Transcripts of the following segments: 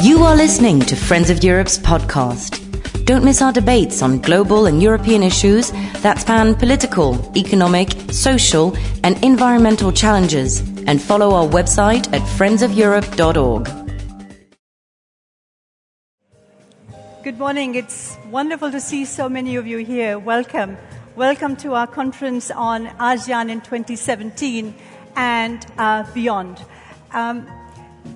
You are listening to Friends of Europe's podcast. Don't miss our debates on global and European issues that span political, economic, social, and environmental challenges. And follow our website at friendsofeurope.org. Good morning. It's wonderful to see so many of you here. Welcome. Welcome to our conference on ASEAN in 2017 and uh, beyond. Um,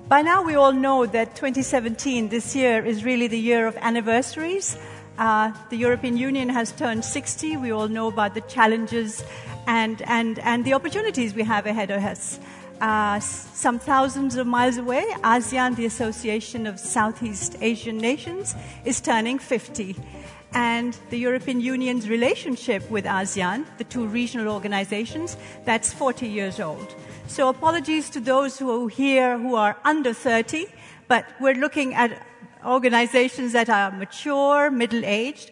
by now, we all know that 2017, this year, is really the year of anniversaries. Uh, the European Union has turned 60. We all know about the challenges and, and, and the opportunities we have ahead of us. Uh, some thousands of miles away, ASEAN, the Association of Southeast Asian Nations, is turning 50. And the European Union's relationship with ASEAN, the two regional organizations, that's 40 years old. So apologies to those who are here who are under 30, but we're looking at organizations that are mature, middle-aged.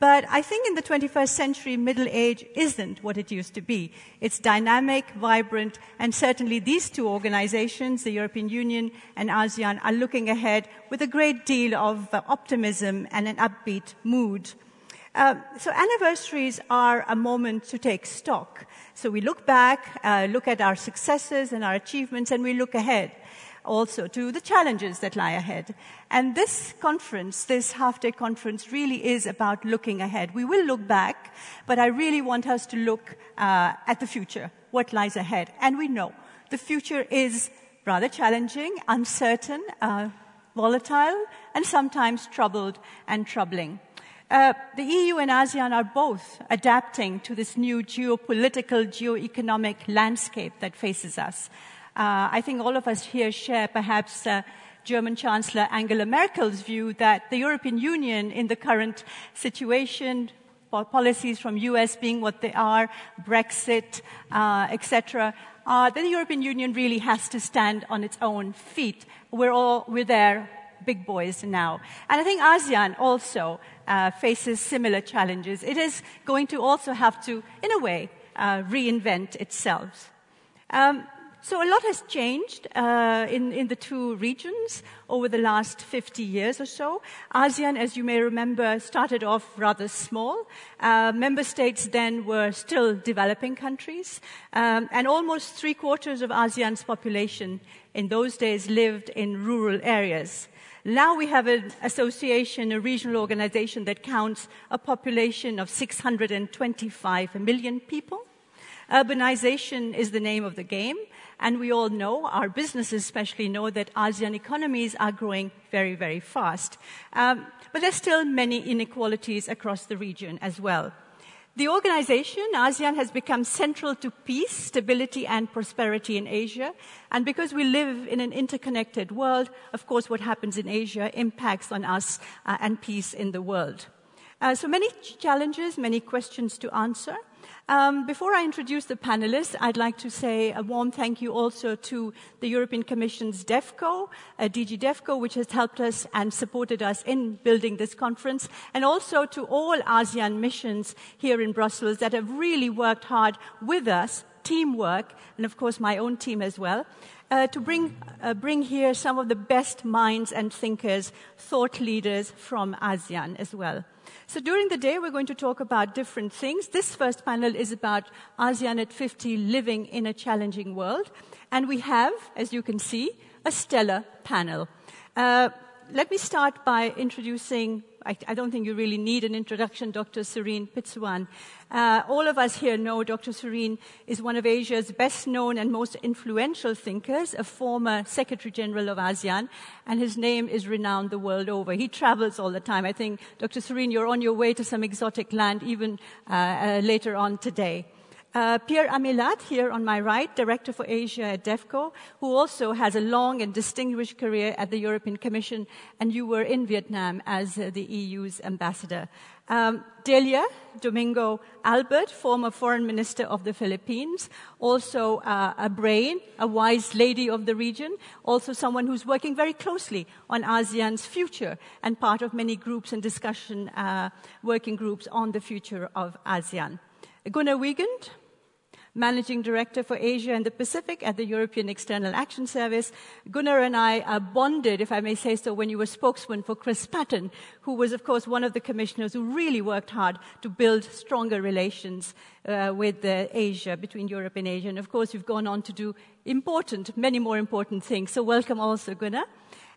But I think in the 21st century, middle age isn't what it used to be. It's dynamic, vibrant, and certainly these two organizations, the European Union and ASEAN, are looking ahead with a great deal of uh, optimism and an upbeat mood. Uh, so anniversaries are a moment to take stock. So we look back, uh, look at our successes and our achievements, and we look ahead also to the challenges that lie ahead. And this conference, this half-day conference, really is about looking ahead. We will look back, but I really want us to look uh, at the future, what lies ahead. And we know the future is rather challenging, uncertain, uh, volatile, and sometimes troubled and troubling. Uh, the EU and ASEAN are both adapting to this new geopolitical, geoeconomic landscape that faces us. Uh, I think all of us here share perhaps uh, German Chancellor Angela Merkel's view that the European Union in the current situation, policies from US being what they are, Brexit, uh, etc., uh, then the European Union really has to stand on its own feet. We're all, we're there, big boys now. And I think ASEAN also uh, faces similar challenges. It is going to also have to, in a way, uh, reinvent itself. Um, so a lot has changed uh, in, in, the two regions over the last 50 years or so. ASEAN, as you may remember, started off rather small. Uh, member states then were still developing countries, um, and almost three quarters of ASEAN's population in those days lived in rural areas. Now we have an association, a regional organization that counts a population of 625 million people. Urbanization is the name of the game, and we all know, our businesses especially know, that ASEAN economies are growing very, very fast. Um, but there's still many inequalities across the region as well. The organization, ASEAN, has become central to peace, stability, and prosperity in Asia. And because we live in an interconnected world, of course, what happens in Asia impacts on us uh, and peace in the world. Uh, so many challenges, many questions to answer. Um, before I introduce the panelists, I'd like to say a warm thank you also to the European Commission's DEVCO, uh, DG DEVCO, which has helped us and supported us in building this conference, and also to all ASEAN missions here in Brussels that have really worked hard with us, teamwork, and of course my own team as well, uh, to bring, uh, bring here some of the best minds and thinkers, thought leaders from ASEAN as well. So during the day, we're going to talk about different things. This first panel is about ASEAN at 50 living in a challenging world. And we have, as you can see, a stellar panel. Uh, let me start by introducing I, I, don't think you really need an introduction, Dr. Surin Pitsuwan. Uh, all of us here know Dr. Surin is one of Asia's best known and most influential thinkers, a former Secretary General of ASEAN, and his name is renowned the world over. He travels all the time. I think, Dr. Surin, you're on your way to some exotic land even uh, uh, later on today. Uh, Pierre Amilhat, here on my right, Director for Asia at DEVCO, who also has a long and distinguished career at the European Commission, and you were in Vietnam as uh, the EU's ambassador. Um, Delia Domingo Albert, former foreign minister of the Philippines, also uh, a brain, a wise lady of the region, also someone who's working very closely on ASEAN's future and part of many groups and discussion uh, working groups on the future of ASEAN. Gunnar Wiegand, Managing Director for Asia and the Pacific at the European External Action Service. Gunnar and I are bonded, if I may say so, when you were spokesman for Chris Patten, who was, of course, one of the commissioners who really worked hard to build stronger relations uh, with uh, Asia, between Europe and Asia. And of course, you've gone on to do important, many more important things. So welcome also, Gunnar.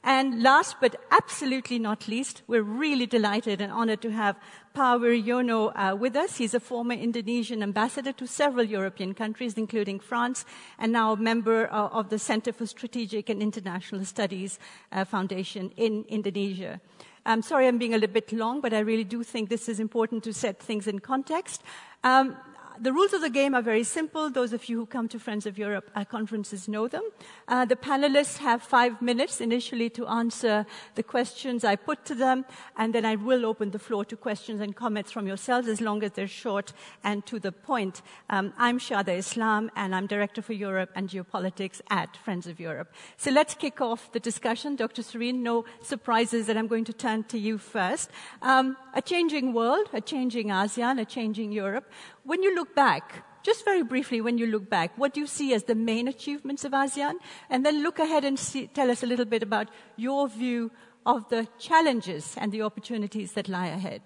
And last but absolutely not least, we're really delighted and honored to have Pak Wiryono uh, with us. He's a former Indonesian ambassador to several European countries, including France, and now a member uh, of the Center for Strategic and International Studies uh, Foundation in Indonesia. I'm sorry I'm being a little bit long, but I really do think this is important to set things in context. Um, the rules of the game are very simple. Those of you who come to Friends of Europe conferences know them. Uh, the panelists have five minutes initially to answer the questions I put to them, and then I will open the floor to questions and comments from yourselves as long as they're short and to the point. Um, I'm Shada Islam, and I'm Director for Europe and Geopolitics at Friends of Europe. So let's kick off the discussion. Dr. Surin, no surprises that I'm going to turn to you first. Um, a changing world, a changing ASEAN, a changing Europe. When you look back, just very briefly, when you look back, what do you see as the main achievements of ASEAN? And then look ahead and see, tell us a little bit about your view of the challenges and the opportunities that lie ahead.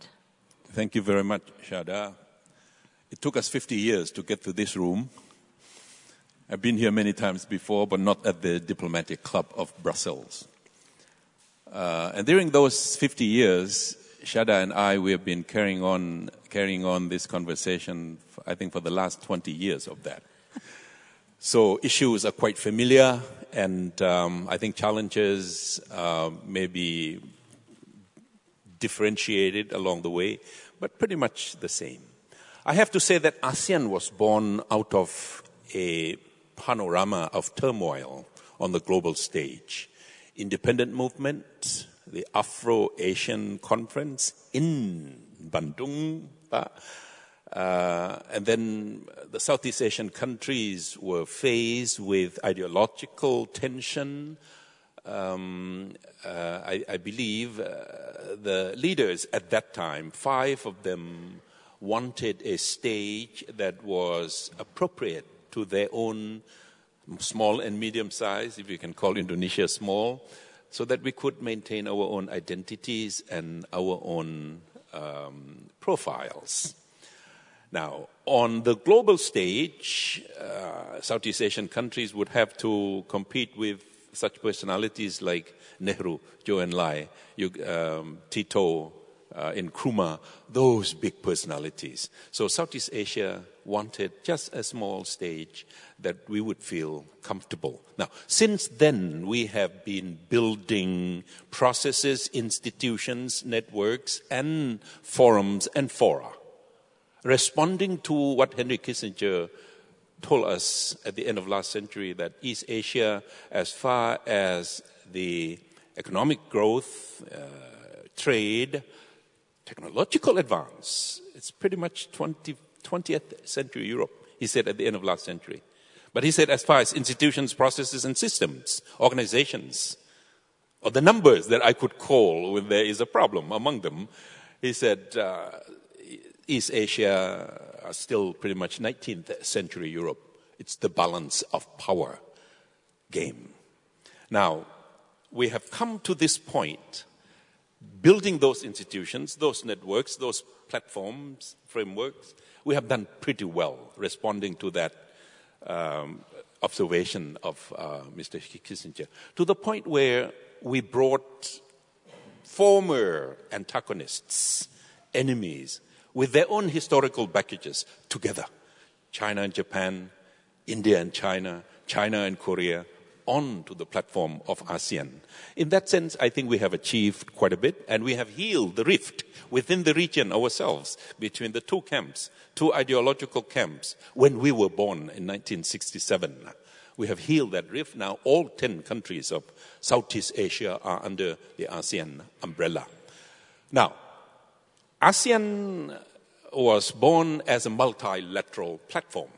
Thank you very much, Shada. It took us 50 years to get to this room. I've been here many times before, but not at the diplomatic club of Brussels. Uh, and during those 50 years, Shada and I, we have been carrying on, carrying on this conversation, I think, for the last 20 years of that. so issues are quite familiar, and um, I think challenges uh, may be differentiated along the way, but pretty much the same. I have to say that ASEAN was born out of a panorama of turmoil on the global stage. Independent movement, the Afro-Asian Conference in Bandung. Uh, and then the Southeast Asian countries were faced with ideological tension. Um, uh, I, I, believe uh, the leaders at that time, five of them, wanted a stage that was appropriate to their own small and medium size, if you can call Indonesia small, so that we could maintain our own identities and our own um, profiles. Now, on the global stage, uh, Southeast Asian countries would have to compete with such personalities like Nehru, Zhou Enlai, um, Tito, uh, Nkrumah, those big personalities. So Southeast Asia wanted just a small stage that we would feel comfortable. Now, since then, we have been building processes, institutions, networks, and forums and fora, responding to what Henry Kissinger told us at the end of last century that East Asia, as far as the economic growth, uh, trade, technological advance. It's pretty much 20, 20th century Europe, he said at the end of last century. But he said, as far as institutions, processes, and systems, organizations, or the numbers that I could call when there is a problem among them, he said, uh, East Asia are still pretty much 19th century Europe. It's the balance of power game. Now, we have come to this point building those institutions, those networks, those platforms, frameworks, we have done pretty well responding to that um, observation of uh, Mr. Kissinger, to the point where we brought former antagonists, enemies, with their own historical packages together. China and Japan, India and China, China and Korea, onto the platform of ASEAN. In that sense, I think we have achieved quite a bit and we have healed the rift within the region ourselves between the two camps, two ideological camps when we were born in 1967. We have healed that rift. Now all 10 countries of Southeast Asia are under the ASEAN umbrella. Now, ASEAN was born as a multilateral platform.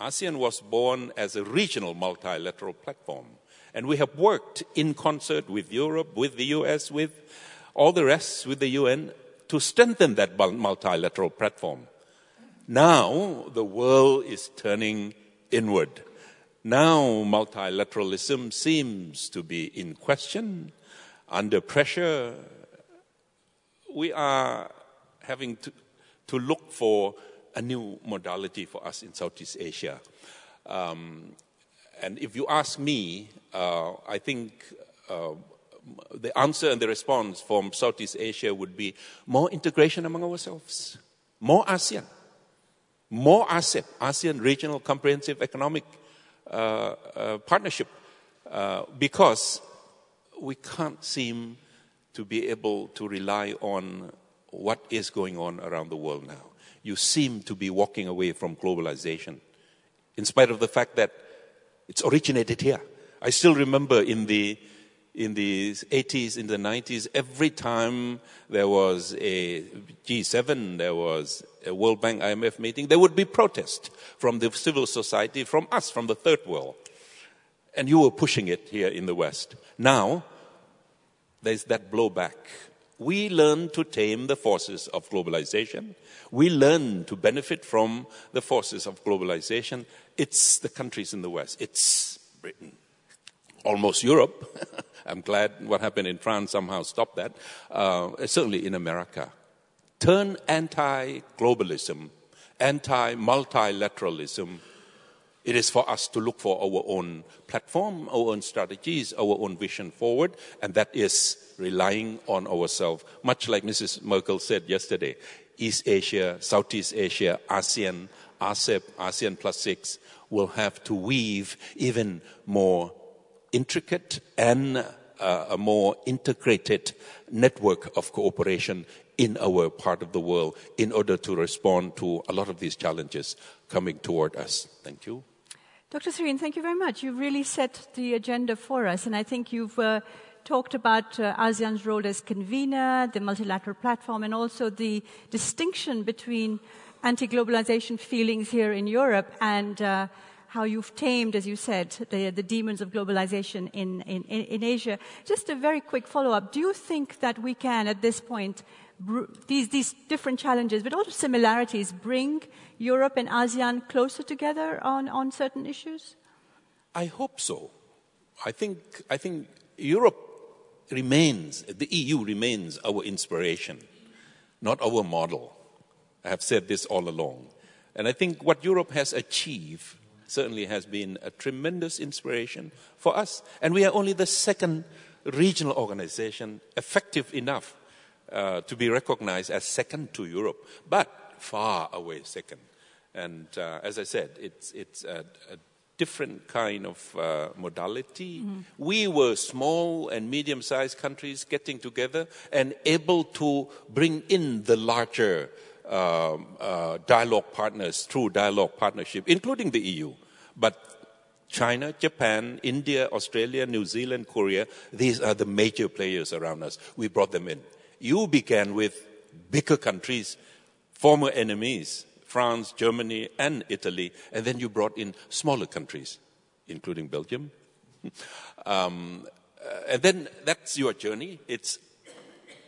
ASEAN was born as a regional multilateral platform. And we have worked in concert with Europe, with the US, with all the rest, with the UN, to strengthen that multilateral platform. Now the world is turning inward. Now multilateralism seems to be in question, under pressure. We are having to, to look for a new modality for us in Southeast Asia. Um, and if you ask me, uh, I think uh, the answer and the response from Southeast Asia would be more integration among ourselves, more ASEAN, more RCEP, ASEAN Regional Comprehensive Economic uh, uh, Partnership, uh, because we can't seem to be able to rely on what is going on around the world now. You seem to be walking away from globalization, in spite of the fact that it's originated here. I still remember in the in the 80s, in the 90s, every time there was a G7, there was a World Bank IMF meeting, there would be protest from the civil society, from us, from the third world. And you were pushing it here in the West. Now, there's that blowback. We learn to tame the forces of globalization. We learn to benefit from the forces of globalization. It's the countries in the West. It's Britain, almost Europe. I'm glad what happened in France somehow stopped that. Uh, certainly in America. Turn anti globalism, anti multilateralism. It is for us to look for our own platform, our own strategies, our own vision forward, and that is relying on ourselves, much like Mrs. Merkel said yesterday. East Asia, Southeast Asia, ASEAN, RCEP, ASEAN plus six will have to weave even more intricate and uh, a more integrated network of cooperation in our part of the world in order to respond to a lot of these challenges coming toward us. Thank you. Dr. Surin, thank you very much. You've really set the agenda for us, and I think you've uh, talked about uh, ASEAN's role as convener, the multilateral platform, and also the distinction between anti globalization feelings here in Europe and uh, how you've tamed, as you said, the, the demons of globalization in, in, in Asia. Just a very quick follow up. Do you think that we can, at this point, these, these different challenges, but also similarities, bring Europe and ASEAN closer together on, on certain issues? I hope so. I think, I think Europe remains, the EU remains our inspiration, not our model. I have said this all along. And I think what Europe has achieved certainly has been a tremendous inspiration for us. And we are only the second regional organization effective enough uh, to be recognized as second to Europe, but far away second. And uh, as I said, it's, it's a, a different kind of uh, modality. Mm-hmm. We were small and medium sized countries getting together and able to bring in the larger um, uh, dialogue partners through dialogue partnership, including the EU. But China, Japan, India, Australia, New Zealand, Korea, these are the major players around us. We brought them in. You began with bigger countries, former enemies, France, Germany, and Italy, and then you brought in smaller countries, including Belgium. um, uh, and then that's your journey. It's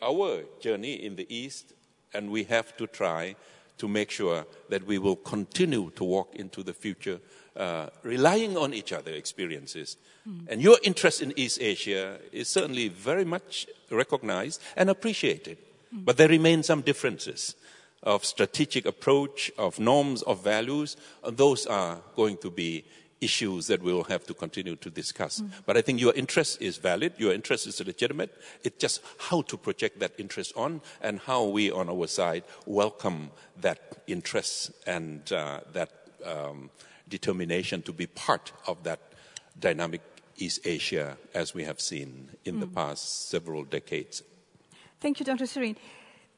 our journey in the East and we have to try to make sure that we will continue to walk into the future uh, relying on each other experiences. Mm. And your interest in East Asia is certainly very much recognized and appreciated. Mm. But there remain some differences of strategic approach, of norms, of values. And those are going to be issues that we'll have to continue to discuss. Mm. But I think your interest is valid, your interest is legitimate. It's just how to project that interest on and how we on our side welcome that interest and uh, that um, determination to be part of that dynamic East Asia as we have seen in mm. the past several decades. Thank you, Dr. Surin.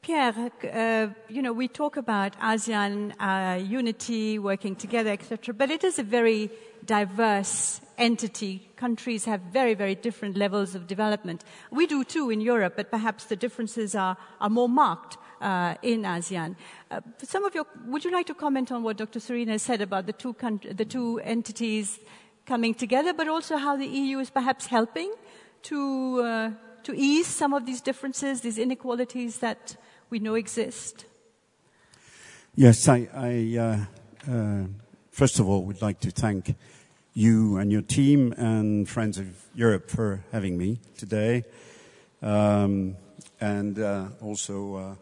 Pierre, uh, you know, we talk about ASEAN uh, unity, working together, etc., but it is a very diverse entity. Countries have very, very different levels of development. We do too in Europe, but perhaps the differences are, are more marked uh, in ASEAN. Uh, some of your, would you like to comment on what Dr. Surin said about the two, the two entities coming together, but also how the EU is perhaps helping to, uh, to ease some of these differences, these inequalities that we know exist? Yes, I, I uh, uh, first of all would like to thank you and your team and Friends of Europe for having me today, um, and uh, also uh,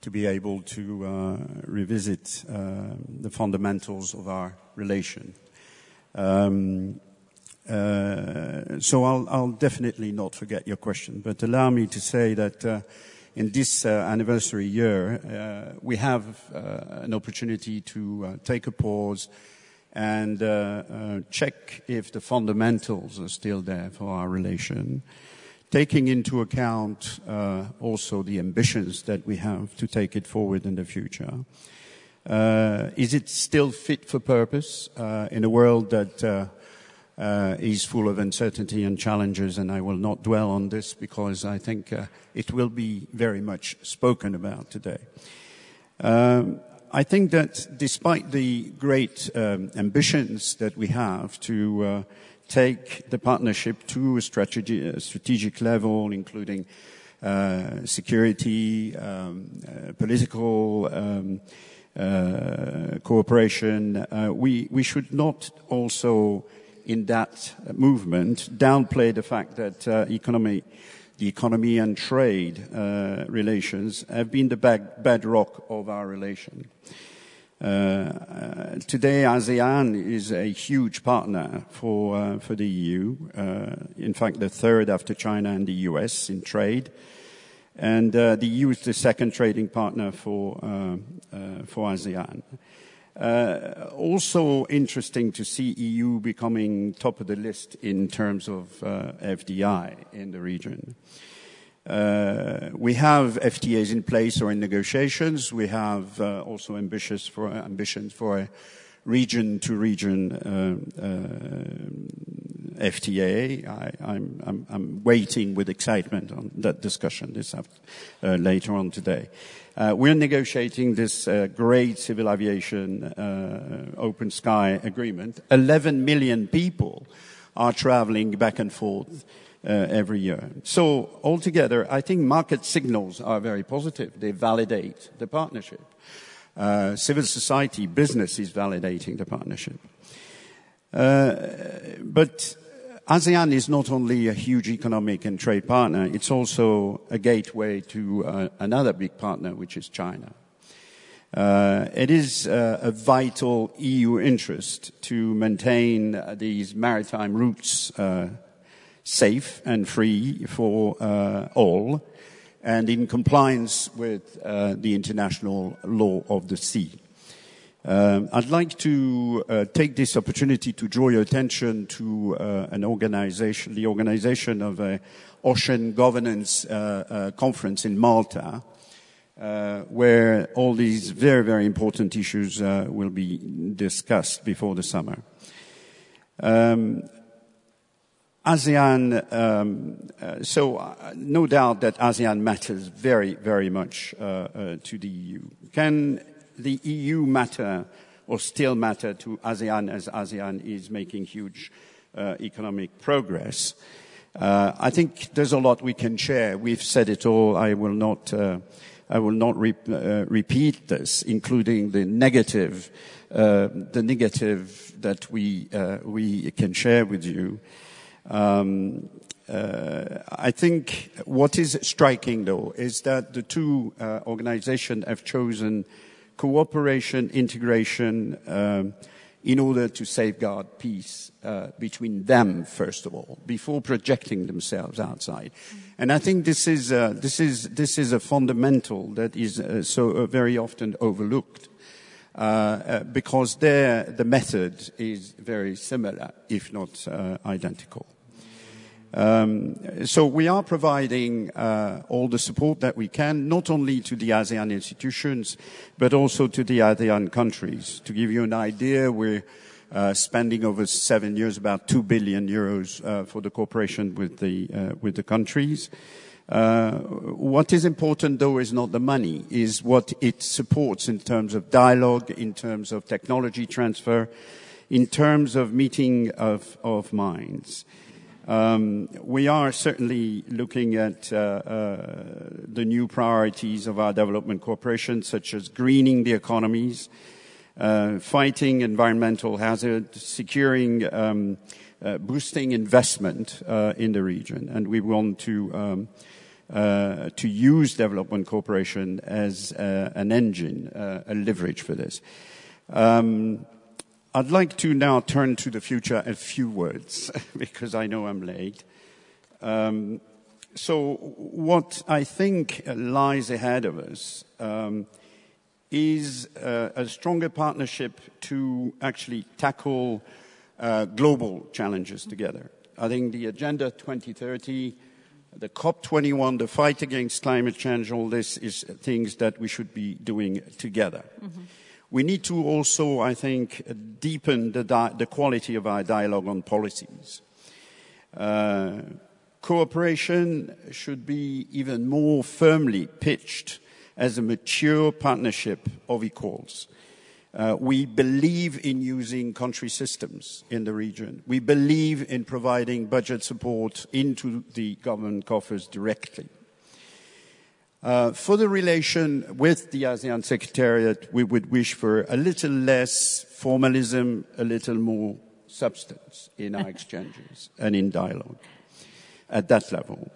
to be able to uh, revisit uh, the fundamentals of our relation. Um, so I'll, I'll, definitely not forget your question, but allow me to say that in this uh, anniversary year, uh, we have uh, an opportunity to take a pause and check if the fundamentals are still there for our relation, taking into account also the ambitions that we have to take it forward in the future. Is it still fit for purpose in a world that uh, is full of uncertainty and challenges, and I will not dwell on this because I think uh, it will be very much spoken about today. Um, I think that despite the great um, ambitions that we have to uh, take the partnership to a, strategy, strategic level, including uh, security, um, uh, political um, uh, cooperation, we, we should not also in that movement downplay the fact that uh, economy, the economy and trade uh, relations have been the bedrock of our relation. Uh, uh, today, ASEAN is a huge partner for uh, for the EU. In fact, the third after China and the US in trade, and the EU is the second trading partner for for ASEAN. Also interesting to see EU becoming top of the list in terms of FDI in the region. Uh, we have FTAs in place or in negotiations. We have uh, also ambitious for, ambitions for a region-to-region uh, uh, FTA. I, am waiting with excitement on that discussion later on today. We're negotiating this great civil aviation open sky agreement. 11 million people are traveling back and forth every year. So altogether, I think market signals are very positive. They validate the partnership. Uh, civil society, business is validating the partnership. Uh, but ASEAN is not only a huge economic and trade partner, it's also a gateway to uh, another big partner, which is China. Uh, it is uh, a vital EU interest to maintain uh, these maritime routes uh, safe and free for uh, all and in compliance with the international law of the sea. Um, I'd like to uh, take this opportunity to draw your attention to uh, an organization, the organization of an ocean governance uh, uh conference in Malta, uh, where all these very, very important issues uh, will be discussed before the summer. Um, ASEAN, um, so no doubt that ASEAN matters very, very much to the EU. Can the EU matter or still matter to ASEAN as ASEAN is making huge uh, economic progress. Uh, I think there's a lot we can share. We've said it all. I will not, uh, I will not re- uh, repeat this, including the negative, uh, the negative that we, uh, we can share with you. Um, I think what is striking though is that the two organizations have chosen cooperation, integration, um, in order to safeguard peace uh, between them, first of all, before projecting themselves outside. And I think this is, uh, this is, this is a fundamental that is uh, so uh, very often overlooked. Uh, uh, because there, the method is very similar, if not identical. Um, so we are providing uh, all the support that we can, not only to the ASEAN institutions, but also to the ASEAN countries. To give you an idea, we're uh, spending over seven years about 2 billion euros uh, for the cooperation with the, uh, with the countries. What is important, though, is not the money, is what it supports in terms of dialogue, in terms of technology transfer, in terms of meeting of, of minds. Um, we are certainly looking at uh, uh, the new priorities of our development cooperation, such as greening the economies, uh, fighting environmental hazards, securing, um, boosting investment uh, in the region, and we want to um, uh, to use development cooperation as an engine, a leverage for this. Um, I'd like to now turn to the future a few words because I know I'm late. Um, so, what I think lies ahead of us um, is uh, a stronger partnership to actually tackle uh, global challenges together. I think the Agenda 2030, the COP21, the fight against climate change, all this is things that we should be doing together. Mm-hmm. We need to also, I think, deepen the, di- the quality of our dialogue on policies. Uh, cooperation should be even more firmly pitched as a mature partnership of equals. Uh, we believe in using country systems in the region. We believe in providing budget support into the government coffers directly. Uh, for the relation with the ASEAN Secretariat, we would wish for a little less formalism, a little more substance in our exchanges and in dialogue at that level.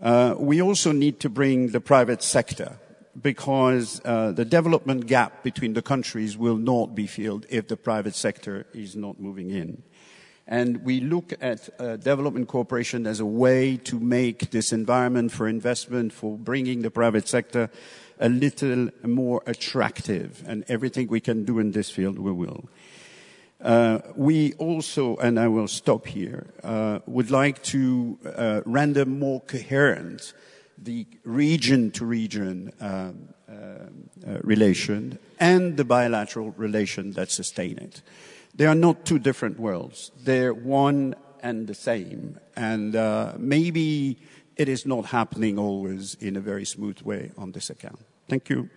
Uh, we also need to bring the private sector because uh, the development gap between the countries will not be filled if the private sector is not moving in. And we look at uh, development cooperation as a way to make this environment for investment, for bringing the private sector a little more attractive. And everything we can do in this field, we will. Uh, we also, and I will stop here, uh, would like to uh, render more coherent the region to region um, uh, uh, relation and the bilateral relation that sustain it. They are not two different worlds. They're one and the same. And uh, maybe it is not happening always in a very smooth way on this account. Thank you.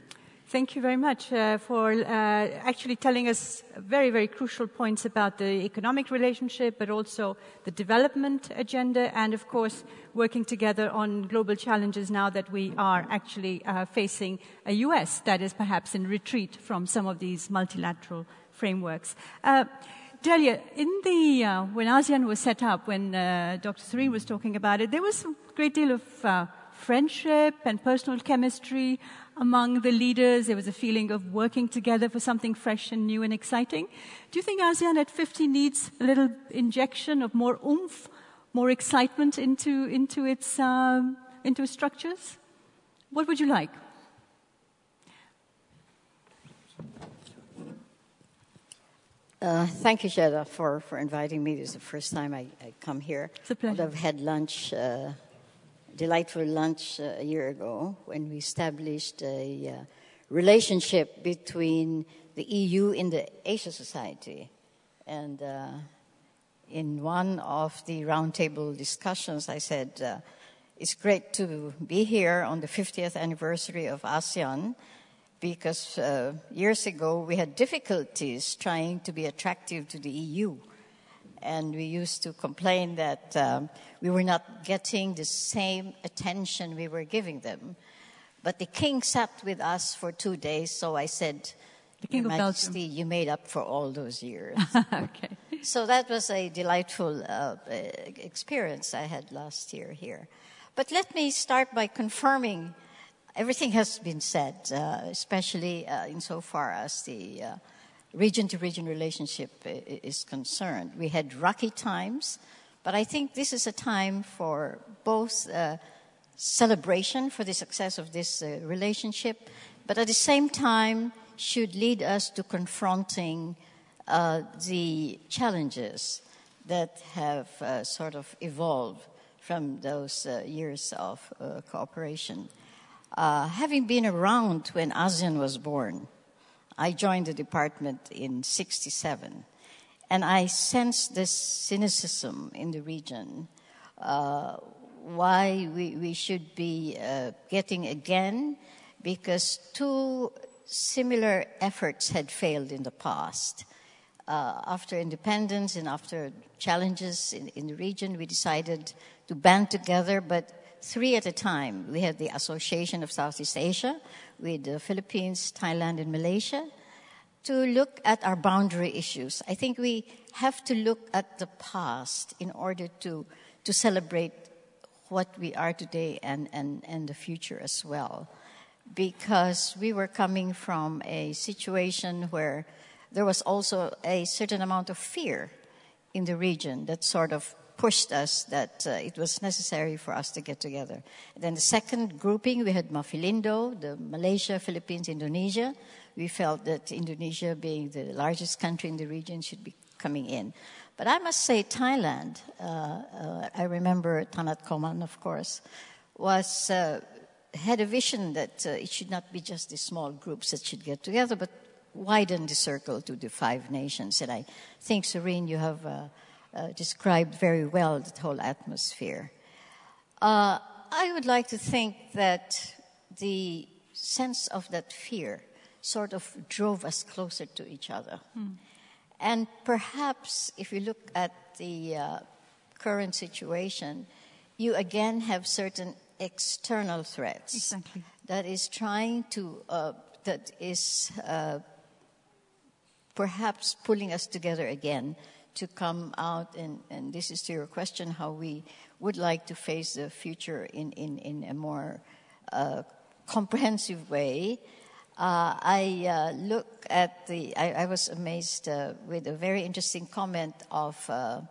Thank you very much uh, for uh, actually telling us very, very crucial points about the economic relationship, but also the development agenda, and of course, working together on global challenges now that we are actually uh, facing a US that is perhaps in retreat from some of these multilateral frameworks. Uh, Delia, in the uh, when ASEAN was set up, when uh, Dr. Surin was talking about it, there was a great deal of uh, friendship and personal chemistry among the leaders. There was a feeling of working together for something fresh and new and exciting. Do you think ASEAN at 50 needs a little injection of more oomph, more excitement into into its um, into its structures? What would you like? Uh, thank you, Shada, for, for inviting me. This is the first time I, I come here. It's a pleasure. I've had lunch, uh, delightful lunch uh, a year ago when we established a uh, relationship between the EU and the Asia Society. And uh, in one of the roundtable discussions, I said, it's great to be here on the 50th anniversary of ASEAN because uh, years ago we had difficulties trying to be attractive to the EU. And we used to complain that um, we were not getting the same attention we were giving them. But the king sat with us for two days, so I said, the King Your of Majesty, Belgium. you made up for all those years. okay. So that was a delightful uh, experience I had last year here. But let me start by confirming everything has been said, uh, especially uh, insofar as the region to region relationship is concerned. We had rocky times, but I think this is a time for both uh, celebration for the success of this uh, relationship, but at the same time should lead us to confronting uh, the challenges that have sort of evolved from those years of cooperation. Uh, having been around when ASEAN was born, I joined the department in 67, and I sensed this cynicism in the region. Uh, why we, we should be uh, getting again, because two similar efforts had failed in the past. uh, after independence and after challenges in, in the region, we decided to band together, but three at a time. We had the Association of Southeast Asia with the Philippines, Thailand, and Malaysia to look at our boundary issues. I think we have to look at the past in order to, to celebrate what we are today and, and, and the future as well. Because we were coming from a situation where there was also a certain amount of fear in the region that sort of pushed us that uh, it was necessary for us to get together. And then the second grouping, we had Maphilindo, the Malaysia, Philippines, Indonesia. We felt that Indonesia, being the largest country in the region, should be coming in. But I must say, Thailand, uh, uh, I remember Thanat Khoman, of course, was, uh, had a vision that uh, it should not be just the small groups that should get together, but widen the circle to the five nations. And I think, Surin, you have uh, described very well the whole atmosphere. Uh, I would like to think that the sense of that fear sort of drove us closer to each other. Mm. And perhaps if you look at the uh, current situation, you again have certain external threats exactly. that is trying to, uh, that is uh, perhaps pulling us together again to come out, and, and this is to your question, how we would like to face the future in, in, in a more uh, comprehensive way. Uh, I uh, look at the, I, I was amazed uh, with a very interesting comment of uh,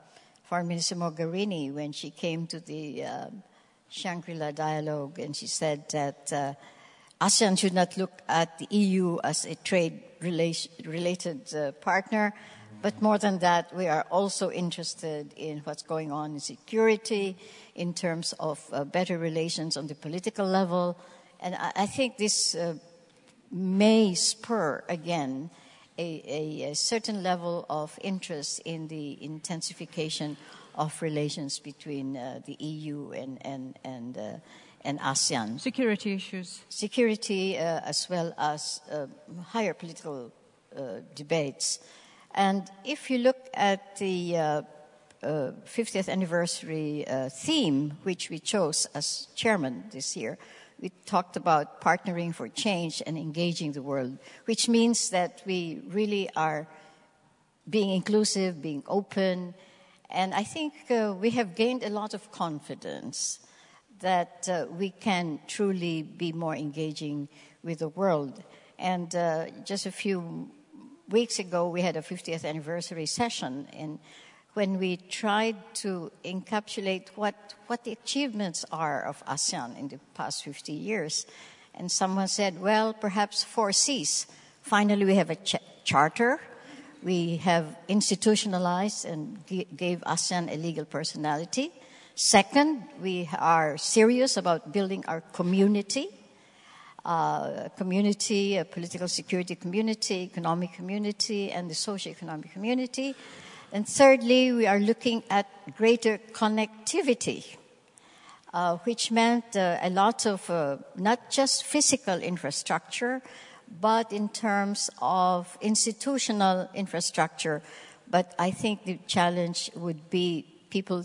Foreign Minister Mogherini when she came to the uh, Shangri La dialogue and she said that ASEAN should not look at the EU as a trade relation, related partner, but more than that, we are also interested in what's going on in security, in terms of uh, better relations on the political level. And I, I think this uh, may spur again a, a, a, certain level of interest in the intensification of relations between uh, the EU and, and, and, uh, and ASEAN. Security issues. Security, uh, as well as uh, higher political debates. And if you look at the uh, uh, 50th anniversary uh, theme, which we chose as chairman this year, we talked about partnering for change and engaging the world, which means that we really are being inclusive, being open, and I think uh, we have gained a lot of confidence that uh, we can truly be more engaging with the world. And uh, just a few weeks ago, we had a 50th anniversary session, and when we tried to encapsulate what, what the achievements are of ASEAN in the past 50 years, and someone said, well, perhaps four C's. Finally, we have a ch- charter. We have institutionalized and g- gave ASEAN a legal personality. Second, we are serious about building our community uh, community, a political security community, economic community, and the socio-economic community. And thirdly, we are looking at greater connectivity, uh, which meant uh, a lot of uh, not just physical infrastructure, but in terms of institutional infrastructure. But I think the challenge would be people,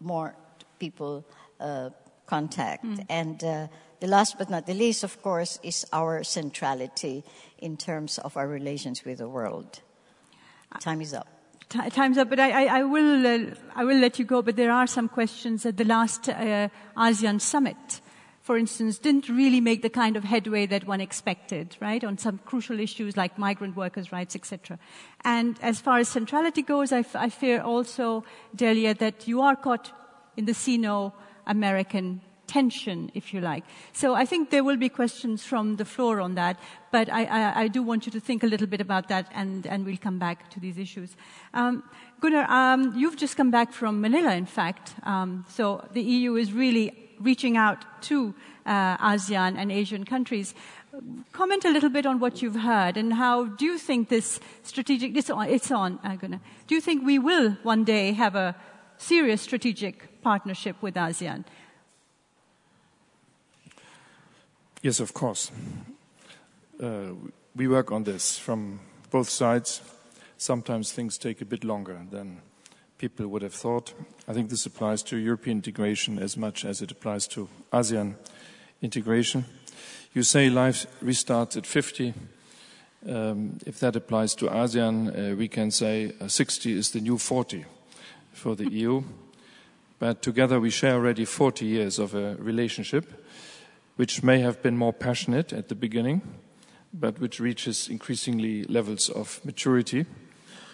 more people uh, contact. Mm. And uh, the last but not the least, of course, is our centrality in terms of our relations with the world. Time is up. T- time's up, but I, I, I will, uh, I will let you go. But there are some questions at the last uh, ASEAN summit for instance, didn't really make the kind of headway that one expected, right, on some crucial issues like migrant workers' rights, etc. And as far as centrality goes, I, f- I fear also, Delia, that you are caught in the Sino-American tension, if you like. So I think there will be questions from the floor on that, but I, I, I do want you to think a little bit about that, and, and we'll come back to these issues. Um, Gunnar, um, you've just come back from Manila, in fact. Um, so the EU is really reaching out to uh, ASEAN and Asian countries. Comment a little bit on what you've heard and how do you think this strategic, it's on, it's on uh, Gunnar. Do you think we will one day have a serious strategic partnership with ASEAN? Yes, of course. Uh, we work on this from both sides. sometimes things take a bit longer than people would have thought. I think this applies to European integration as much as it applies to ASEAN integration. You say life restarts at 50. Um, if that applies to ASEAN, uh, we can say uh, 60 is the new 40 for the EU. But together we share already 40 years of a relationship, which may have been more passionate at the beginning, but which reaches increasingly levels of maturity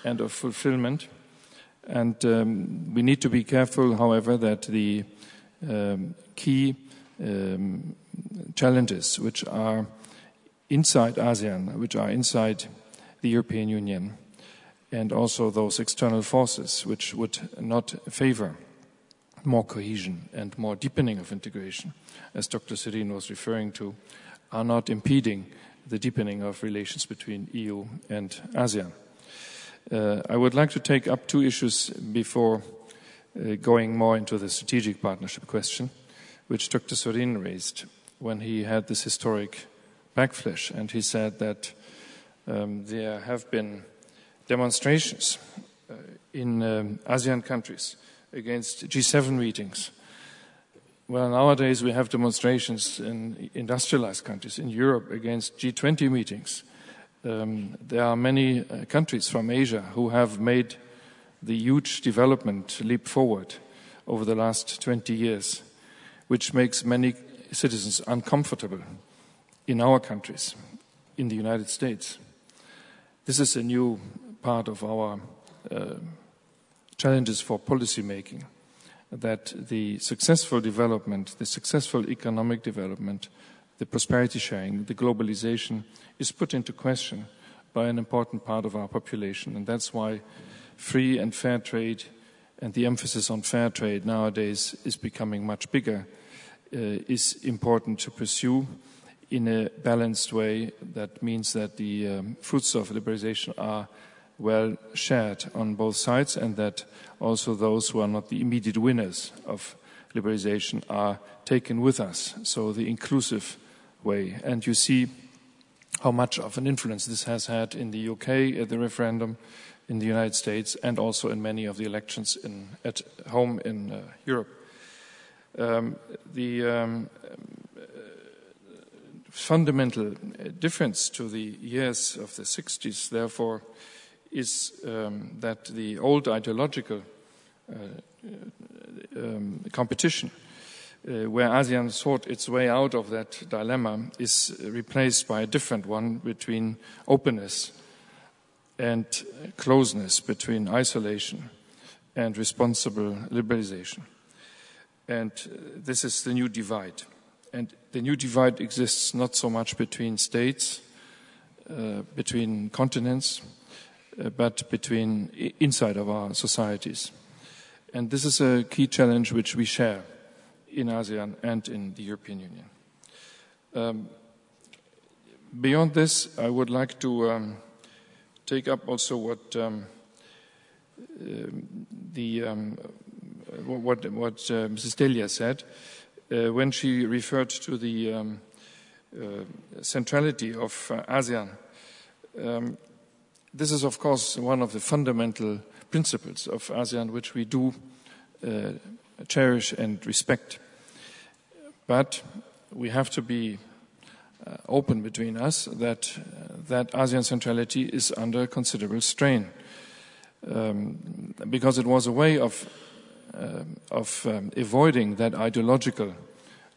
and of fulfillment. And um, we need to be careful, however, that the um, key um, challenges which are inside ASEAN, which are inside the European Union, and also those external forces which would not favor more cohesion and more deepening of integration, as Dr. Surin was referring to, are not impeding the deepening of relations between EU and ASEAN. Uh, I would like to take up two issues before uh, going more into the strategic partnership question, which Dr. Surin raised when he had this historic backflash, and he said that um, there have been demonstrations uh, in um, ASEAN countries against G7 meetings. Well, nowadays we have demonstrations in industrialized countries in Europe against G20 meetings. Um, there are many uh, countries from Asia who have made the huge development leap forward over the last 20 years, which makes many citizens uncomfortable in our countries, in the United States. This is a new part of our uh, challenges for policy making that the successful development, the successful economic development, the prosperity sharing, the globalization is put into question by an important part of our population. And that's why free and fair trade and the emphasis on fair trade nowadays is becoming much bigger, uh, is important to pursue in a balanced way. That means that the um, fruits of liberalization are well shared on both sides and that also those who are not the immediate winners of liberalization are taken with us. So the inclusive way. And you see how much of an influence this has had in the UK at the referendum, in the United States, and also in many of the elections in, at home in uh, Europe. Um, the um, fundamental difference to the years of the 60s, therefore, is um, that the old ideological uh, um, competition, uh, where ASEAN sought its way out of that dilemma, is replaced by a different one between openness and closeness, between isolation and responsible liberalization. And uh, this is the new divide. And the new divide exists not so much between states, uh, between continents, but between inside of our societies. And this is a key challenge which we share in ASEAN and in the European Union. Um, beyond this, I would like to um, take up also what um, uh, the um, what what uh, Mrs. Delia said uh, when she referred to the um, uh, centrality of uh, ASEAN. Um, this is, of course, one of the fundamental principles of ASEAN which we do uh, cherish and respect. But we have to be uh, open between us that uh, that ASEAN centrality is under considerable strain um, because it was a way of uh, of um, avoiding that ideological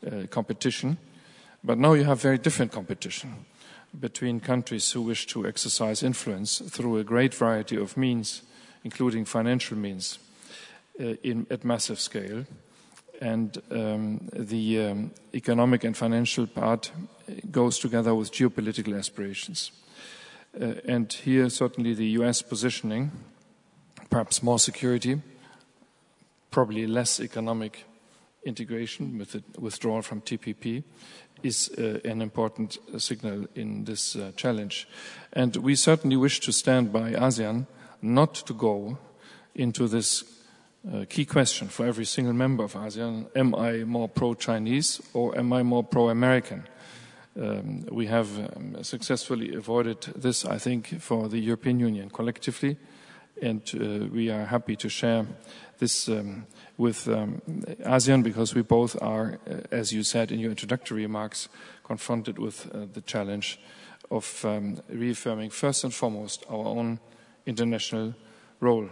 uh, competition. But now you have very different competition between countries who wish to exercise influence through a great variety of means, including financial means, uh, in, at massive scale. And um, the um, economic and financial part goes together with geopolitical aspirations. Uh, and here, certainly, the US positioning, perhaps more security, probably less economic integration with the withdrawal from TPP, is uh, an important uh, signal in this uh, challenge. And we certainly wish to stand by ASEAN not to go into this uh, key question for every single member of ASEAN am I more pro Chinese or am I more pro American? Um, we have um, successfully avoided this, I think, for the European Union collectively, and uh, we are happy to share this um, with um, ASEAN because we both are, uh, as you said in your introductory remarks, confronted with uh, the challenge of um, reaffirming first and foremost our own international role.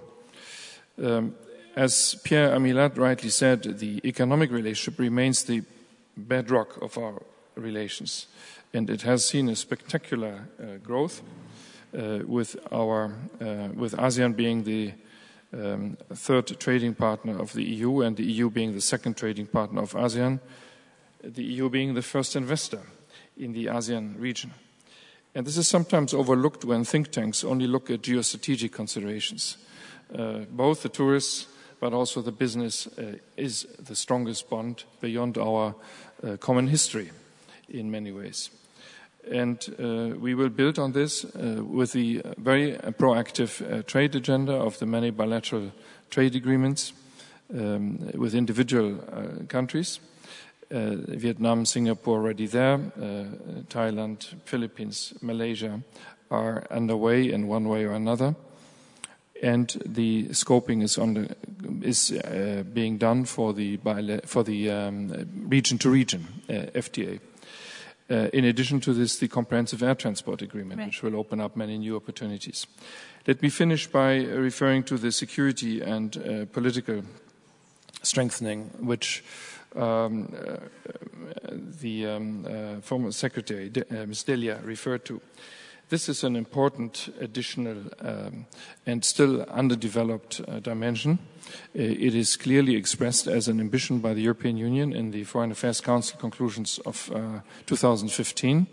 Um, as Pierre Amilhat rightly said, the economic relationship remains the bedrock of our relations, and it has seen a spectacular uh, growth, uh, with our uh, with ASEAN being the um, third trading partner of the EU, and the EU being the second trading partner of ASEAN, the EU being the first investor in the ASEAN region. And this is sometimes overlooked when think tanks only look at geostrategic considerations. Uh, both the tourists but also the business uh, is the strongest bond beyond our uh, common history in many ways. And uh, we will build on this uh, with the very proactive uh, trade agenda of the many bilateral trade agreements um, with individual countries. Vietnam, Singapore already there, Thailand, Philippines, Malaysia are underway in one way or another and the scoping is, the, is uh, being done for the, for the um, region to region uh, FTA. Uh, in addition to this, the Comprehensive Air Transport Agreement, right. which will open up many new opportunities. Let me finish by referring to the security and uh, political strengthening, which um, uh, the um, uh, former Secretary, Ms. Delia, referred to. This is an important additional um, and still underdeveloped uh, dimension. Uh, it is clearly expressed as an ambition by the European Union in the Foreign Affairs Council conclusions of uh, 2015.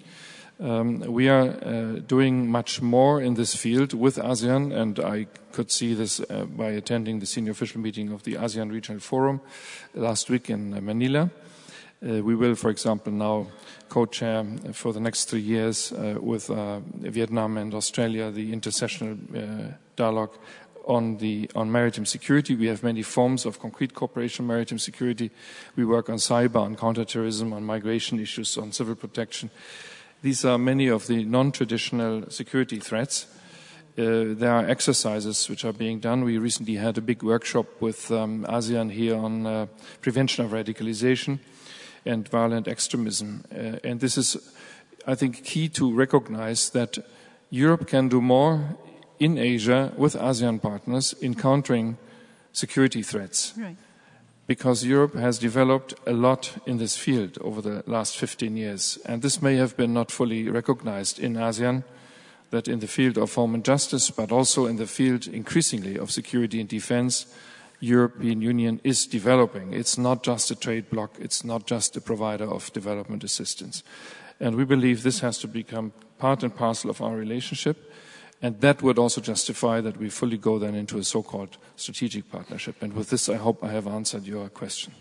Um, we are uh, doing much more in this field with ASEAN, and I could see this uh, by attending the senior official meeting of the ASEAN Regional Forum last week in Manila. We will, for example, now co-chair for the next three years uh, with uh, Vietnam and Australia the intersessional uh, dialogue on the on maritime security. We have many forms of concrete cooperation on maritime security. We work on cyber, on counterterrorism, on migration issues, on civil protection. These are many of the non-traditional security threats. Uh, there are exercises which are being done. We recently had a big workshop with um, ASEAN here on uh, prevention of radicalization and violent extremism. Uh, and this is, I think, key to recognize that Europe can do more in Asia with ASEAN partners in countering security threats. Right. Because Europe has developed a lot in this field over the last 15 years. And this may have been not fully recognized in ASEAN, that in the field of home and justice, but also in the field increasingly of security and defense, European Union is developing. It's not just a trade bloc, it's not just a provider of development assistance. And we believe this has to become part and parcel of our relationship. And that would also justify that we fully go then into a so-called strategic partnership. And with this, I hope I have answered your question.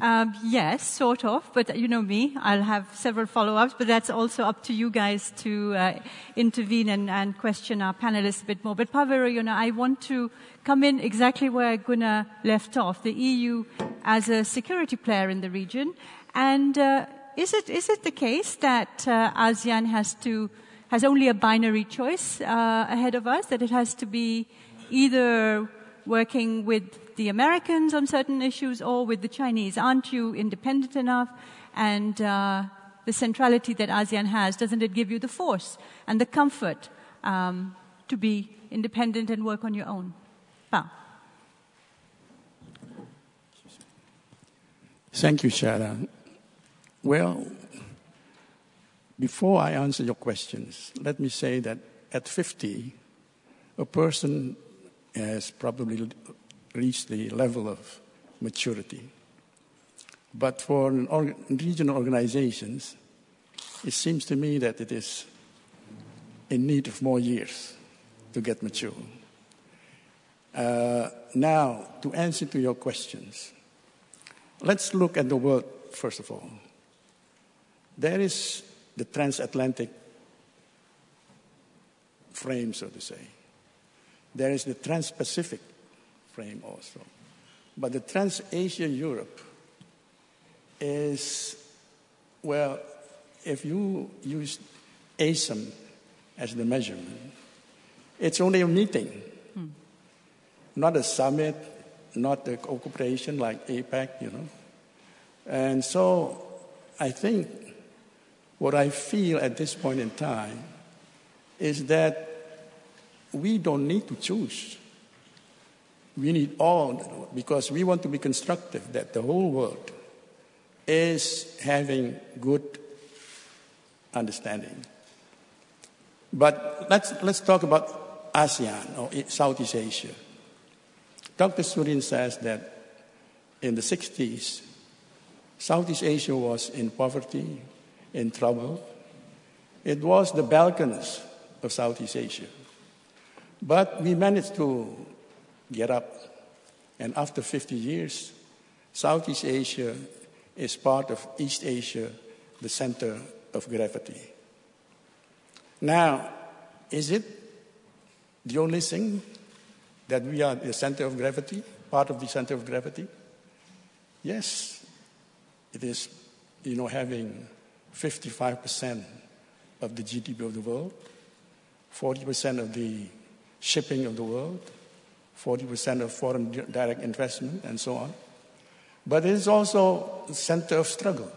Um, yes, sort of, but you know me, I'll have several follow-ups, but that's also up to you guys to uh, intervene and, and, question our panelists a bit more. But Pavero, you know, I want to come in exactly where Gunnar left off, the EU as a security player in the region. And uh, is, it, is it the case that uh, ASEAN has to, has only a binary choice uh, ahead of us, that it has to be either working with the Americans on certain issues or with the Chinese? Aren't you independent enough? And uh, the centrality that ASEAN has, doesn't it give you the force and the comfort um, to be independent and work on your own? Thank you, Shada. Well, before I answer your questions, let me say that at 50, a person has probably reached the level of maturity. But for regional organizations, it seems to me that it is in need of more years to get mature. Uh, now, to answer to your questions, let's look at the world first of all. There is the transatlantic frame, so to say. There is the Trans Pacific frame also. But the Trans Asia Europe is, well, if you use ASEM as the measurement, it's only a meeting, hmm. not a summit, not the cooperation like APEC, you know. And so I think what I feel at this point in time is that we don't need to choose. We need all, because we want to be constructive, that the whole world is having good understanding. But let's, let's talk about ASEAN or Southeast Asia. Dr. Surin says that in the 60s, Southeast Asia was in poverty, in trouble. It was the Balkans of Southeast Asia. But we managed to get up. And after 50 years, Southeast Asia is part of East Asia, the center of gravity. Now, is it the only thing that we are the center of gravity, part of the center of gravity? Yes, it is, you know, having 55% of the GDP of the world, 40% of the shipping of the world, 40% of foreign direct investment, and so on. But it is also the center of struggle.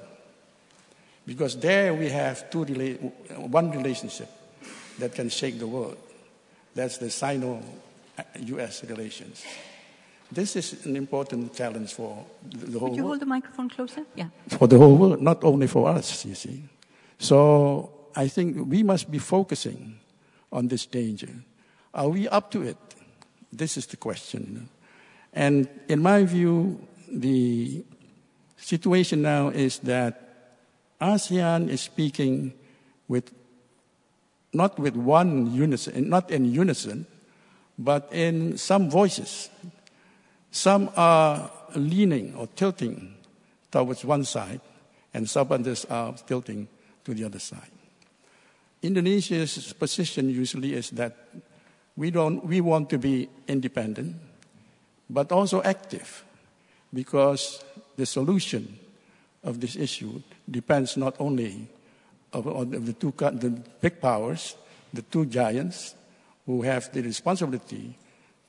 Because there we have two rela- one relationship that can shake the world. That's the Sino US relations. This is an important challenge for the whole Would you world. hold the microphone closer? Yeah. For the whole world, not only for us, you see. So I think we must be focusing on this danger. Are we up to it? This is the question. And in my view, the situation now is that ASEAN is speaking with not with one unison, not in unison, but in some voices. Some are leaning or tilting towards one side, and some others are tilting to the other side. Indonesia's position usually is that we, don't, we want to be independent, but also active, because the solution of this issue depends not only on the two the big powers, the two giants, who have the responsibility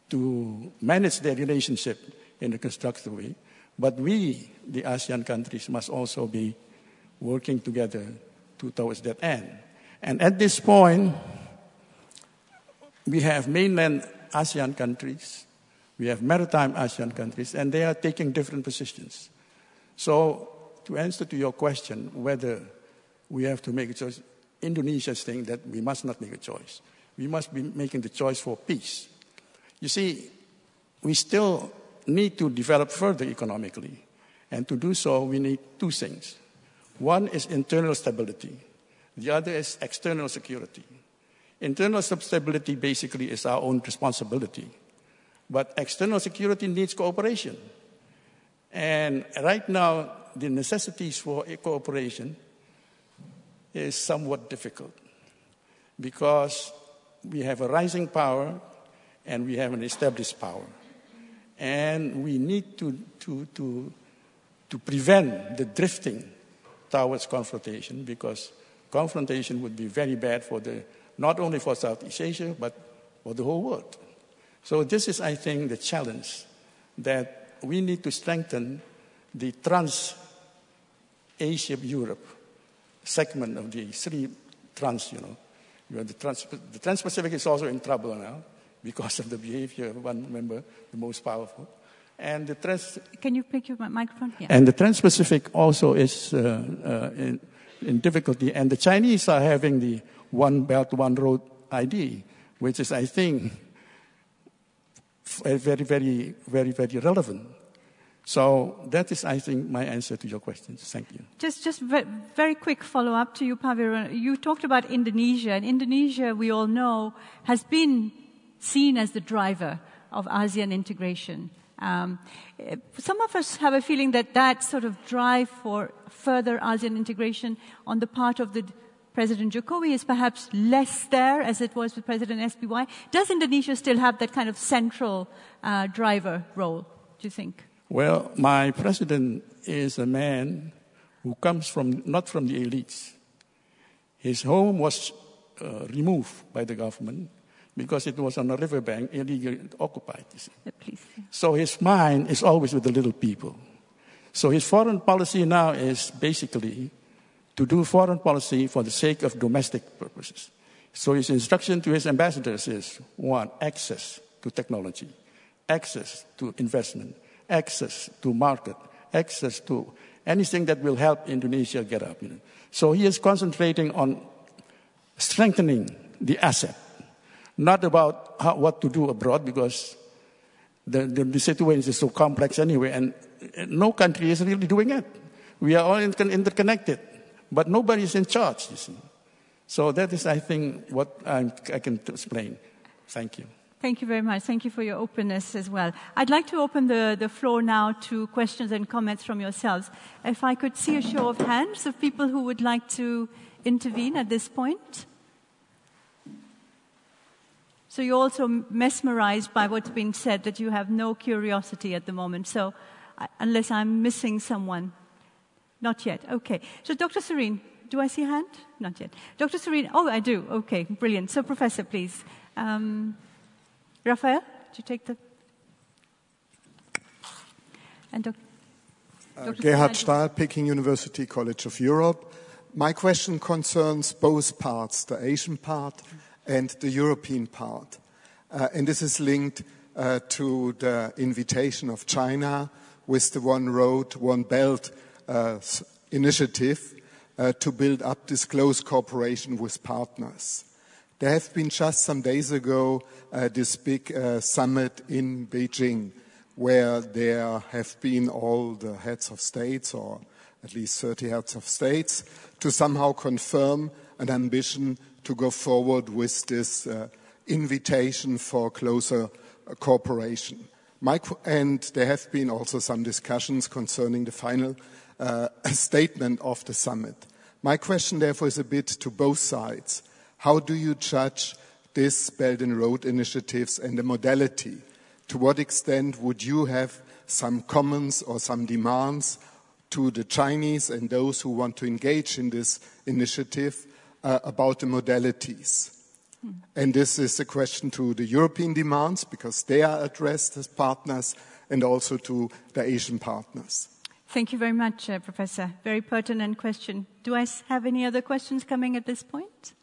to manage their relationship in a constructive way. But we, the ASEAN countries, must also be working together to, towards that end. And at this point, we have mainland ASEAN countries, we have maritime ASEAN countries, and they are taking different positions. So, to answer to your question, whether we have to make a choice, Indonesia is saying that we must not make a choice. We must be making the choice for peace. You see, we still need to develop further economically. And to do so, we need two things. One is internal stability, the other is external security. Internal stability basically is our own responsibility, but external security needs cooperation. And right now, the necessities for cooperation is somewhat difficult because we have a rising power and we have an established power. And we need to, to, to, to prevent the drifting towards confrontation because confrontation would be very bad for the, not only for Southeast Asia, but for the whole world. So, this is, I think, the challenge that we need to strengthen the trans Asia Europe segment of the three trans, you know. The, trans, the Trans Pacific is also in trouble now because of the behavior of one member, the most powerful. And the trans. Can you pick your microphone? Yeah. And the Trans Pacific also is uh, uh, in, in difficulty. And the Chinese are having the one belt, one road idea, which is, I think, very, very, very, very relevant so that is, I think, my answer to your questions. Thank you. Just, just very quick follow up to you, Pavir. You talked about Indonesia, and Indonesia, we all know, has been seen as the driver of ASEAN integration. Um, some of us have a feeling that that sort of drive for further ASEAN integration on the part of the President Jokowi is perhaps less there as it was with President SBY. Does Indonesia still have that kind of central uh, driver role, do you think? Well, my president is a man who comes from not from the elites. His home was uh, removed by the government because it was on a riverbank, illegally occupied. Please. So his mind is always with the little people. So his foreign policy now is basically to do foreign policy for the sake of domestic purposes. So his instruction to his ambassadors is one, access to technology, access to investment, access to market, access to anything that will help Indonesia get up. You know. So he is concentrating on strengthening the asset, not about how, what to do abroad because the, the, the, situation is so complex anyway, and no country is really doing it. We are all interconnected, but nobody is in charge, you see. So that is, I think, what I'm, i can explain. Thank you. Thank you very much. Thank you for your openness as well. I'd like to open the, the floor now to questions and comments from yourselves. If I could see a show of hands of people who would like to intervene at this point. So you're also mesmerized by what's been said, that you have no curiosity at the moment. So, unless I'm missing someone. Not yet. Okay. So, Dr. Surin, do I see a hand? Not yet. Dr. Surin, oh, I do. Okay, brilliant. So, Professor, please. Um, Raphael, do you take the. And doc- uh, Gerhard Stahl, Peking University College of Europe. My question concerns both parts, the Asian part and the European part. Uh, and this is linked uh, to the invitation of China with the One Road, One Belt uh, initiative uh, to build up this close cooperation with partners. There have been just some days ago uh, this big uh, summit in Beijing where there have been all the heads of states, or at least 30 heads of states, to somehow confirm an ambition to go forward with this uh, invitation for closer uh, cooperation. and there have been also some discussions concerning the final uh, statement of the summit. My question, therefore, is a bit to both sides. How do you judge this Belt and Road initiatives and the modality? To what extent would you have some comments or some demands to the Chinese and those who want to engage in this initiative uh, about the modalities. Hmm. And this is a question to the European demands because they are addressed as partners and also to the Asian partners. Thank you very much, uh, Professor. Very pertinent question. Do I have any other questions coming at this point?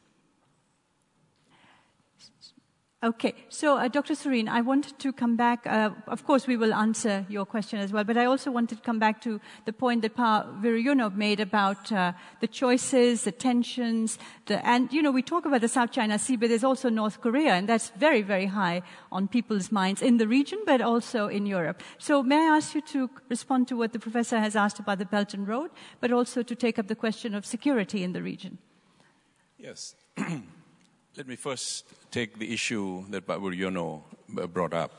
Okay, so uh, Dr. Surin, I wanted to come back. Uh, of course, we will answer your question as well, but I also wanted to come back to the point that Pa Wiryono made about uh, the choices, the tensions, the, and you know, we talk about the South China Sea, but there's also North Korea, and that's very, very high on people's minds in the region, but also in Europe. So, may I ask you to respond to what the professor has asked about the Belt and Road, but also to take up the question of security in the region? Yes. Let me first take the issue that Wiryono brought up.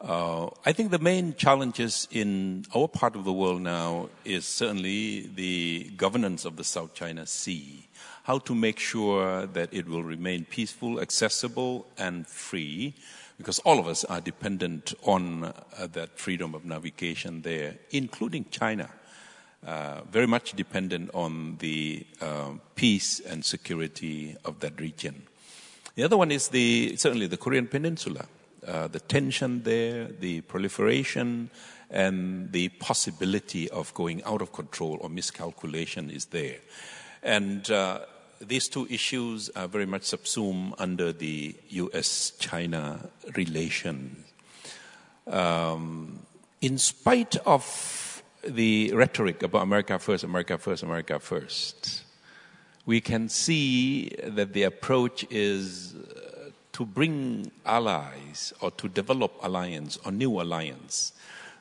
Uh, I think the main challenges in our part of the world now is certainly the governance of the South China Sea. How to make sure that it will remain peaceful, accessible, and free, because all of us are dependent on uh, that freedom of navigation there, including China. Uh, very much dependent on the uh, peace and security of that region. The other one is the, certainly the Korean Peninsula. Uh, the tension there, the proliferation, and the possibility of going out of control or miscalculation is there. And uh, these two issues are very much subsumed under the US China relation. Um, in spite of the rhetoric about America first, America first, America first, we can see that the approach is uh, to bring allies or to develop alliance or new alliance.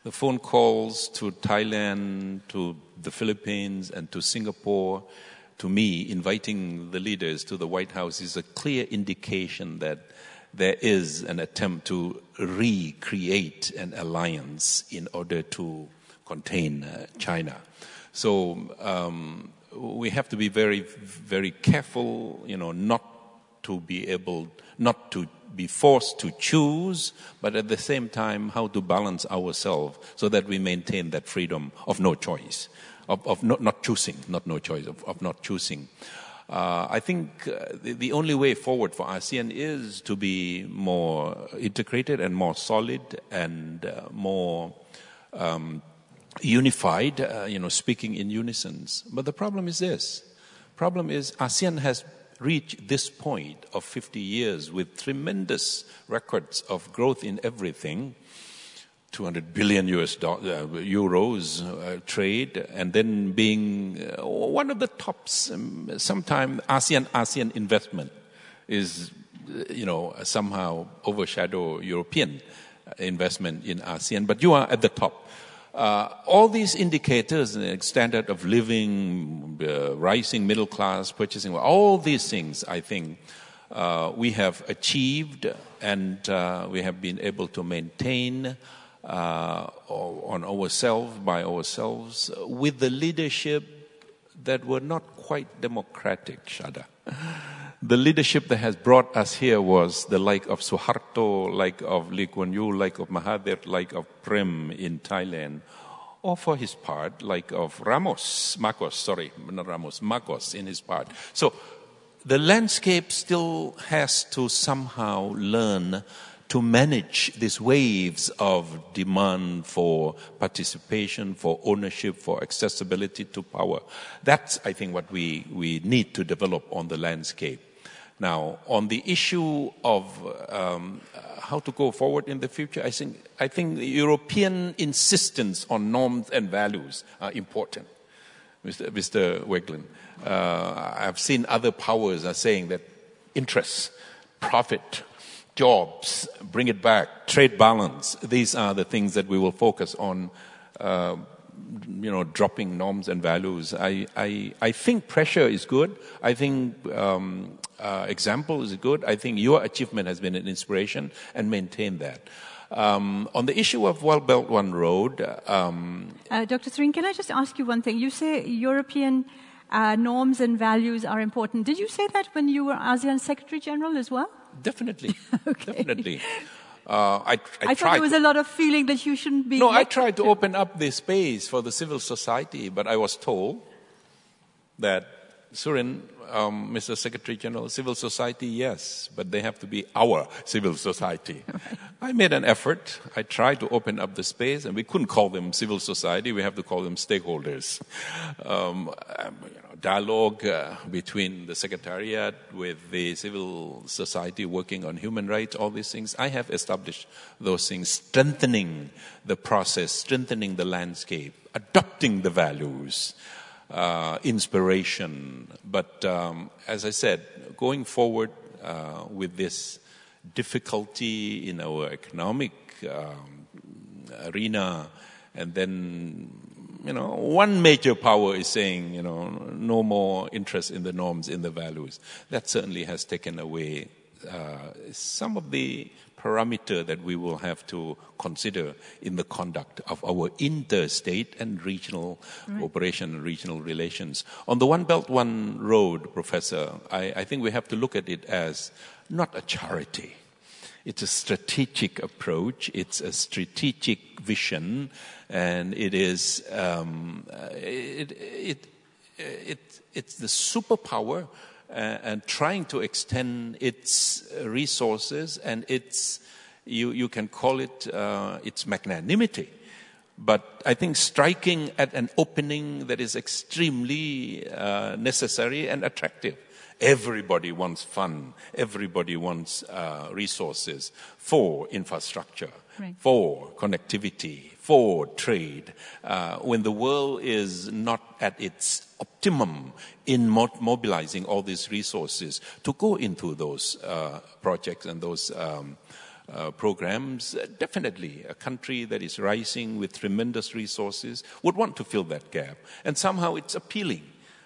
The phone calls to Thailand, to the Philippines, and to Singapore, to me, inviting the leaders to the White House is a clear indication that there is an attempt to recreate an alliance in order to contain uh, China. So um, we have to be very, very careful, you know, not to be able, not to be forced to choose, but at the same time, how to balance ourselves so that we maintain that freedom of no choice, of, of not, not choosing, not no choice, of, of not choosing. Uh, I think uh, the, the, only way forward for ASEAN is to be more integrated and more solid and uh, more um, unified, uh, you know, speaking in unison. But the problem is this. Problem is ASEAN has reached this point of 50 years with tremendous records of growth in everything. 200 billion US uh, euros uh, trade, and then being uh, one of the tops. Um, sometime ASEAN ASEAN investment is, uh, you know, somehow overshadow European investment in ASEAN, but you are at the top. Uh, all these indicators, the standard of living, uh, rising middle class, purchasing, all these things, I think, uh, we have achieved and uh, we have been able to maintain uh, on ourselves, by ourselves, with the leadership that were not quite democratic, Shada. The leadership that has brought us here was the like of Suharto, like of Lee Kuan Yew, like of Mahathir, like of Prem in Thailand, or for his part, like of Ramos, Marcos, sorry, not Ramos, Marcos in his part. So the landscape still has to somehow learn to manage these waves of demand for participation, for ownership, for accessibility to power. That's, I think, what we, we need to develop on the landscape. Now, on the issue of um, how to go forward in the future, I think, I think the European insistence on norms and values are important, Mr. Mr. Wiegand. Uh, I've seen other powers are saying that interests, profit, jobs, bring it back, trade balance. These are the things that we will focus on. Uh, you know, dropping norms and values. I, I, I think pressure is good. I think um, uh, example is good. I think your achievement has been an inspiration and maintain that. Um, on the issue of One Belt One Road, um, uh, Dr. Surin, can I just ask you one thing? You say European uh, norms and values are important. Did you say that when you were ASEAN Secretary General as well? Definitely. okay. Definitely. Uh, I, I, I thought there was a lot of feeling that you shouldn't be. No, I tried to open up the space for the civil society, but I was told that Surin, um, Mr. Secretary General, civil society, yes, but they have to be our civil society. I made an effort. I tried to open up the space, and we couldn't call them civil society. We have to call them stakeholders. Um, um dialogue uh, between the Secretariat with the civil society working on human rights, all these things. I have established those things, strengthening the process, strengthening the landscape, adopting the values uh, inspiration. But um, as I said, going forward uh, with this difficulty in our economic um, arena, and then you know, one major power is saying, you know, no more interest in the norms, in the values. That certainly has taken away uh, some of the parameter that we will have to consider in the conduct of our interstate and regional right. operation and regional relations. On the One Belt, One Road, Professor, I, I think we have to look at it as not a charity. It's a strategic approach. It's a strategic vision, and it is um, it, it, it, it's the superpower uh, and trying to extend its resources and its, you, you can call it uh, its magnanimity. But I think striking at an opening that is extremely uh, necessary and attractive. Everybody wants fun. Everybody wants uh, resources for infrastructure, right. for connectivity, for trade. Uh, when the world is not at its optimum in mobilizing all these resources to go into those uh, projects and those um, uh, programs, definitely a country that is rising with tremendous resources would want to fill that gap. And somehow it's appealing.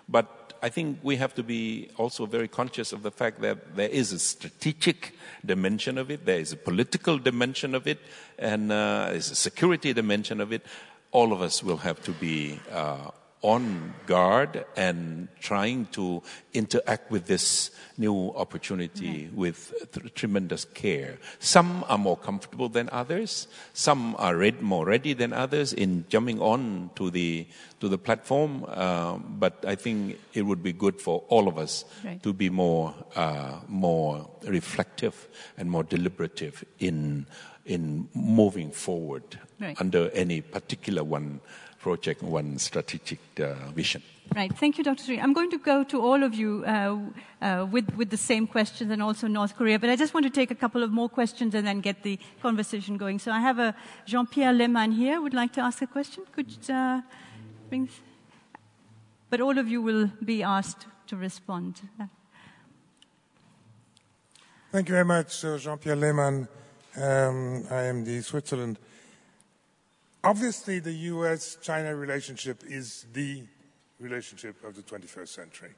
But I think we have to be also very conscious of the fact that there is a strategic dimension of it, there is a political dimension of it, and uh, there's a security dimension of it. All of us will have to be uh, on guard and trying to interact with this new opportunity mm-hmm. with th- tremendous care. Some are more comfortable than others. Some are read, more ready than others in jumping on to the to the platform. Uh, but I think it would be good for all of us right. to be more uh, more reflective and more deliberative in in moving forward right. under any particular one project, one strategic uh, vision. Right. Thank you, Dr. Surin. I'm going to go to all of you uh, uh, with, with the same questions and also North Korea, but I just want to take a couple of more questions and then get the conversation going. So I have a Jean-Pierre Lehmann here would like to ask a question. Could uh, bring this? But all of you will be asked to respond. Thank you very much, uh, Jean-Pierre Lehmann. Um, I am the Switzerland Obviously, the US China relationship is the relationship of the 21st century.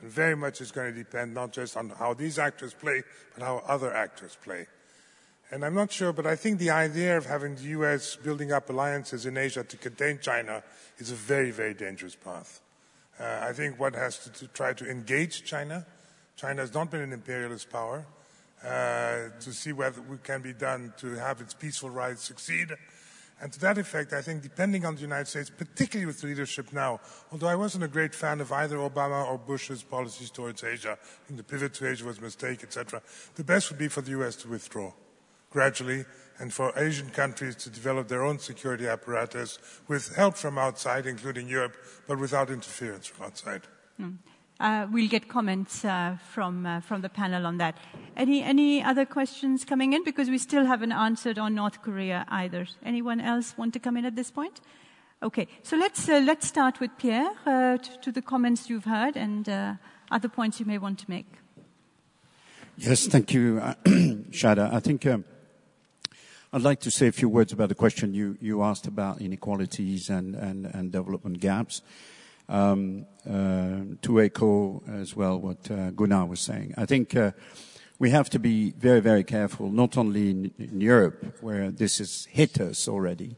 And very much is going to depend not just on how these actors play, but how other actors play. And I'm not sure, but I think the idea of having the US building up alliances in Asia to contain China is a very, very dangerous path. Uh, I think one has to, to, try to engage China. China has not been an imperialist power. Uh, to see whether it can be done to have its peaceful rise succeed and to that effect, I think depending on the United States, particularly with leadership now, although I wasn't a great fan of either Obama or Bush's policies towards Asia, I the pivot to Asia was a mistake, etc., the best would be for the US to withdraw gradually and for Asian countries to develop their own security apparatus with help from outside, including Europe, but without interference from outside. Mm. Uh, we'll get comments uh, from uh, from the panel on that. Any any other questions coming in? Because we still haven't answered on North Korea either. Anyone else want to come in at this point? Okay, so let's uh, let's start with Pierre uh, to, to, the comments you've heard and uh, other points you may want to make. Yes, thank you, Shada. I think. Um, I'd like to say a few words about the question you, you asked about inequalities and, and, and development gaps. Um, uh, to echo as well what uh, Gunnar was saying. I think uh, we have to be very, very careful, not only in, in Europe, where this has hit us already,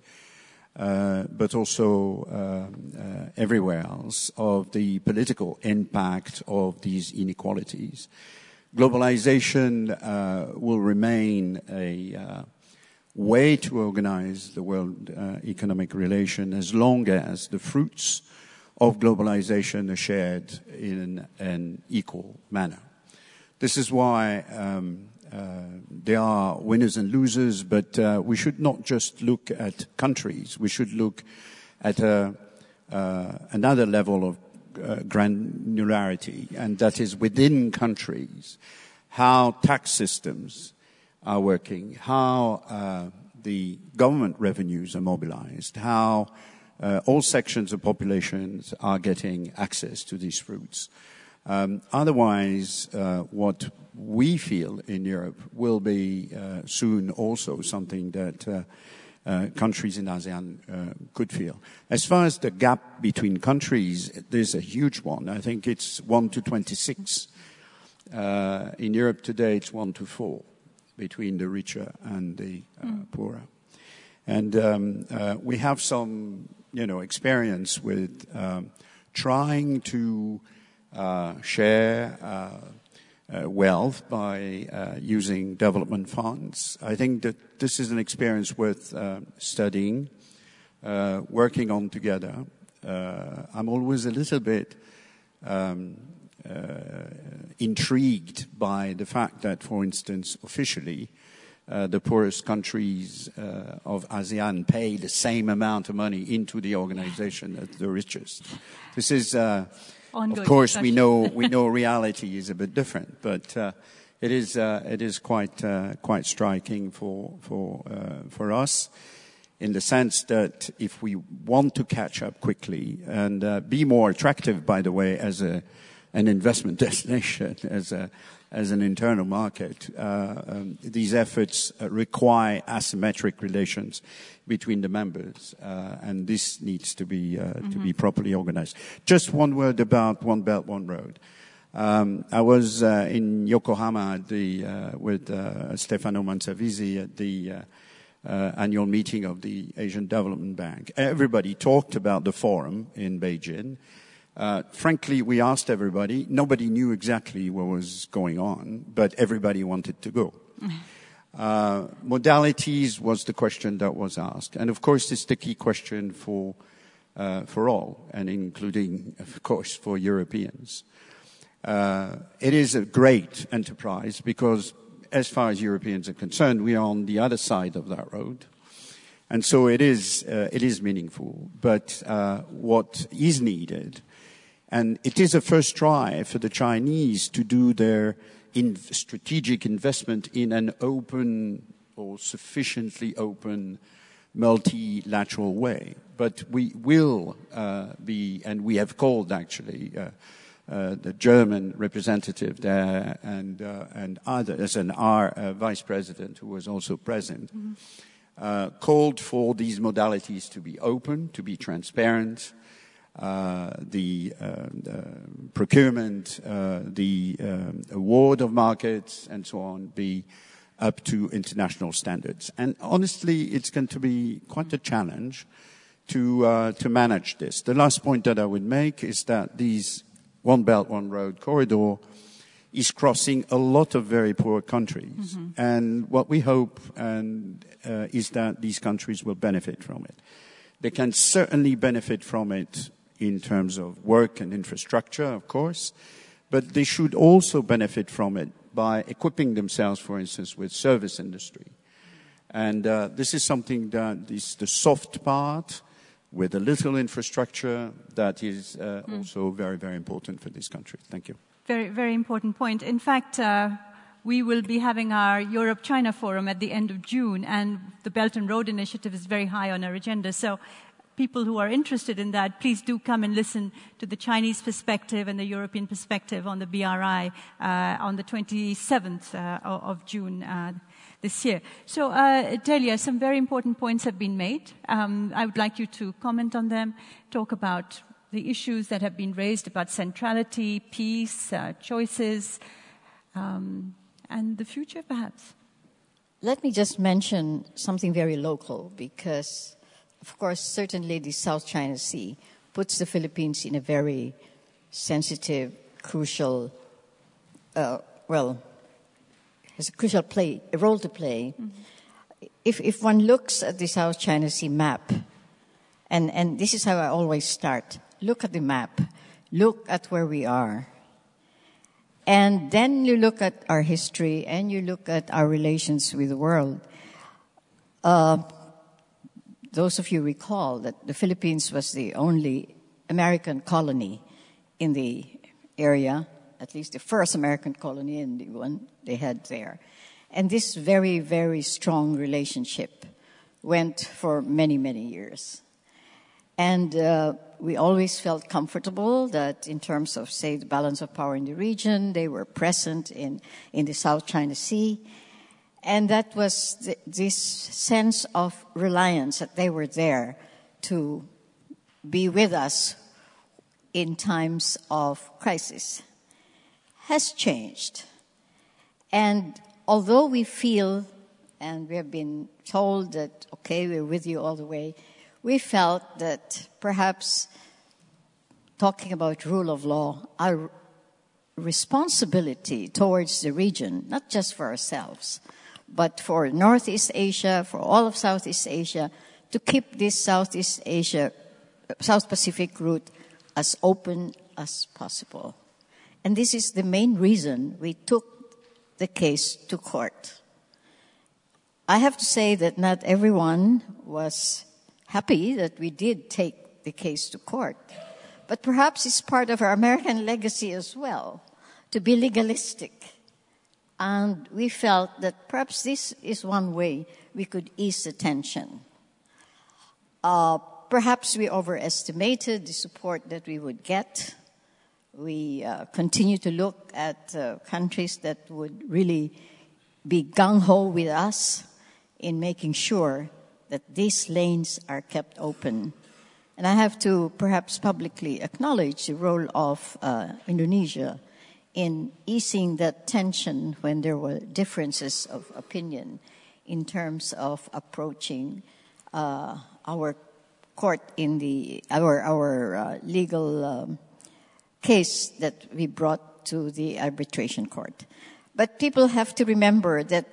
uh, but also uh, uh, everywhere else, of the political impact of these inequalities. Globalization will remain a way to organize the world economic relation as long as the fruits of globalization are shared in an equal manner. This is why um, uh, there are winners and losers, but uh, we should not just look at countries. We should look at uh, uh another level of uh, granularity, and that is within countries, how tax systems are working, how uh, the government revenues are mobilized, how uh, all sections of populations are getting access to these fruits. Um, otherwise, uh, what we feel in Europe will be uh, soon also something that uh, uh, countries in ASEAN uh, could feel. As far as the gap between countries, there's a huge one. I think it's 1 to 26. in Europe today, it's 1 to 4 between the richer and the mm. poorer. And um, we have some you know, experience with um, trying to uh, share uh, uh, wealth by uh, using development funds. I think that this is an experience worth uh, studying, uh, working on together. I'm always a little bit um, intrigued by the fact that, for instance, officially, uh, the poorest countries uh, of ASEAN pay the same amount of money into the organization as the richest. This is, uh, of course, discussion. we know we know reality is a bit different, but uh, it is uh, it is quite quite striking for for for us. In the sense that if we want to catch up quickly and be more attractive, by the way, as a an investment destination, as a as an internal market. Uh, um, these efforts uh, require asymmetric relations between the members, uh, and this needs to be mm-hmm. to be mm-hmm. properly organized. Just one word about One Belt, One Road. Um, I was in Yokohama the, with Stefano Manservisi at the uh, annual meeting of the Asian Development Bank. Everybody talked about the forum in Beijing. Uh, frankly, we asked everybody. Nobody knew exactly what was going on, but everybody wanted to go. Uh, modalities was the question that was asked, and of course, it's the key question for uh, for all, and including, of course, for Europeans. Uh, it is a great enterprise because, as far as Europeans are concerned, we are on the other side of that road. And so it is, uh, it is meaningful. But uh, what is needed, and it is a first try for the Chinese to do their in strategic investment in an open or sufficiently open multilateral way. But we will uh, be, and we have called actually uh, uh, the German representative there and, uh, and others, and our uh, vice president, who was also present, mm-hmm. Uh, called for these modalities to be open, to be transparent. The, the, procurement, the um, award of markets, and so on, be up to international standards. And honestly, it's going to be quite a challenge to, uh, to manage this. The last point that I would make is that these One Belt, One Road corridor is crossing a lot of very poor countries. Mm-hmm. And what we hope and, uh, is that these countries will benefit from it. They can certainly benefit from it in terms of work and infrastructure, of course, but they should also benefit from it by equipping themselves, for instance, with service industry. And uh, this is something that is the soft part with a little infrastructure that is uh, mm. also very, very important for this country. Thank you. Very, very important point. In fact, uh, we will be having our Europe China Forum at the end of June, and the Belt and Road Initiative is very high on our agenda. So people who are interested in that, please do come and listen to the Chinese perspective and the European perspective on the BRI uh, on the 27th uh, of June uh, this year. So, uh, Delia, some very important points have been made. Um, I would like you to comment on them, talk about the issues that have been raised about centrality, peace, uh, choices, um, and the future, perhaps. Let me just mention something very local because of course, certainly the South China Sea puts the Philippines in a very sensitive, crucial, uh, well, has a crucial play, a role to play. Mm-hmm. If, if one looks at the South China Sea map, and, and this is how I always start look at the map, look at where we are. And then you look at our history and you look at our relations with the world. Uh, those of you recall that the Philippines was the only American colony in the area, at least the first American colony and the one they had there. And this very, very strong relationship went for many, many years. And uh, we always felt comfortable that, in terms of, say, the balance of power in the region, they were present in, in the South China Sea. And that was th- this sense of reliance that they were there to be with us in times of crisis has changed. And although we feel and we have been told that, okay, we're with you all the way, we felt that perhaps talking about rule of law, our responsibility towards the region, not just for ourselves, but for Northeast Asia, for all of Southeast Asia, to keep this Southeast Asia, South Pacific route as open as possible. And this is the main reason we took the case to court. I have to say that not everyone was happy that we did take the case to court. But perhaps it's part of our American legacy as well to be legalistic and we felt that perhaps this is one way we could ease the tension. Uh, perhaps we overestimated the support that we would get. We uh, continue to look at uh, countries that would really be gung ho with us in making sure that these lanes are kept open. And I have to perhaps publicly acknowledge the role of uh, Indonesia in easing that tension when there were differences of opinion in terms of approaching uh, our court in the our our uh, legal um, case that we brought to the arbitration court. But people have to remember that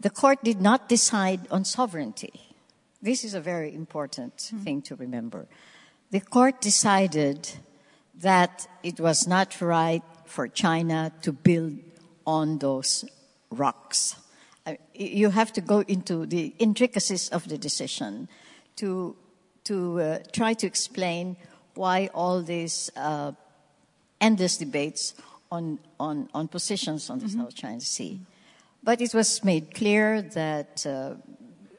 the court did not decide on sovereignty. This is a very important mm. thing to remember. The court decided that it was not right for China to build on those rocks. Uh, you have to go into the intricacies of the decision to, to uh, try to explain why all these uh, endless debates on, on, on positions on the mm-hmm. South China Sea. But it was made clear that uh,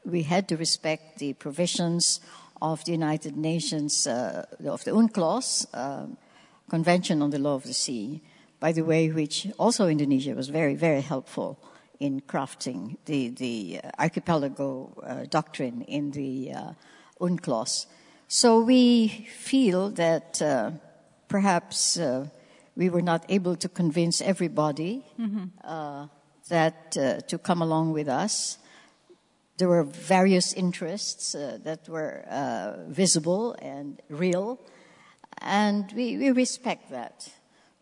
we had to respect the provisions of the United Nations, uh, of the UNCLOS, uh, Convention on the Law of the Sea, by the way, which also Indonesia was very, very helpful in crafting the, the uh, archipelago uh, doctrine in the uh, UNCLOS. So we feel that uh, perhaps uh, we were not able to convince everybody mm-hmm. Uh, that to come along with us. There were various interests that were visible and real, and we, we respect that.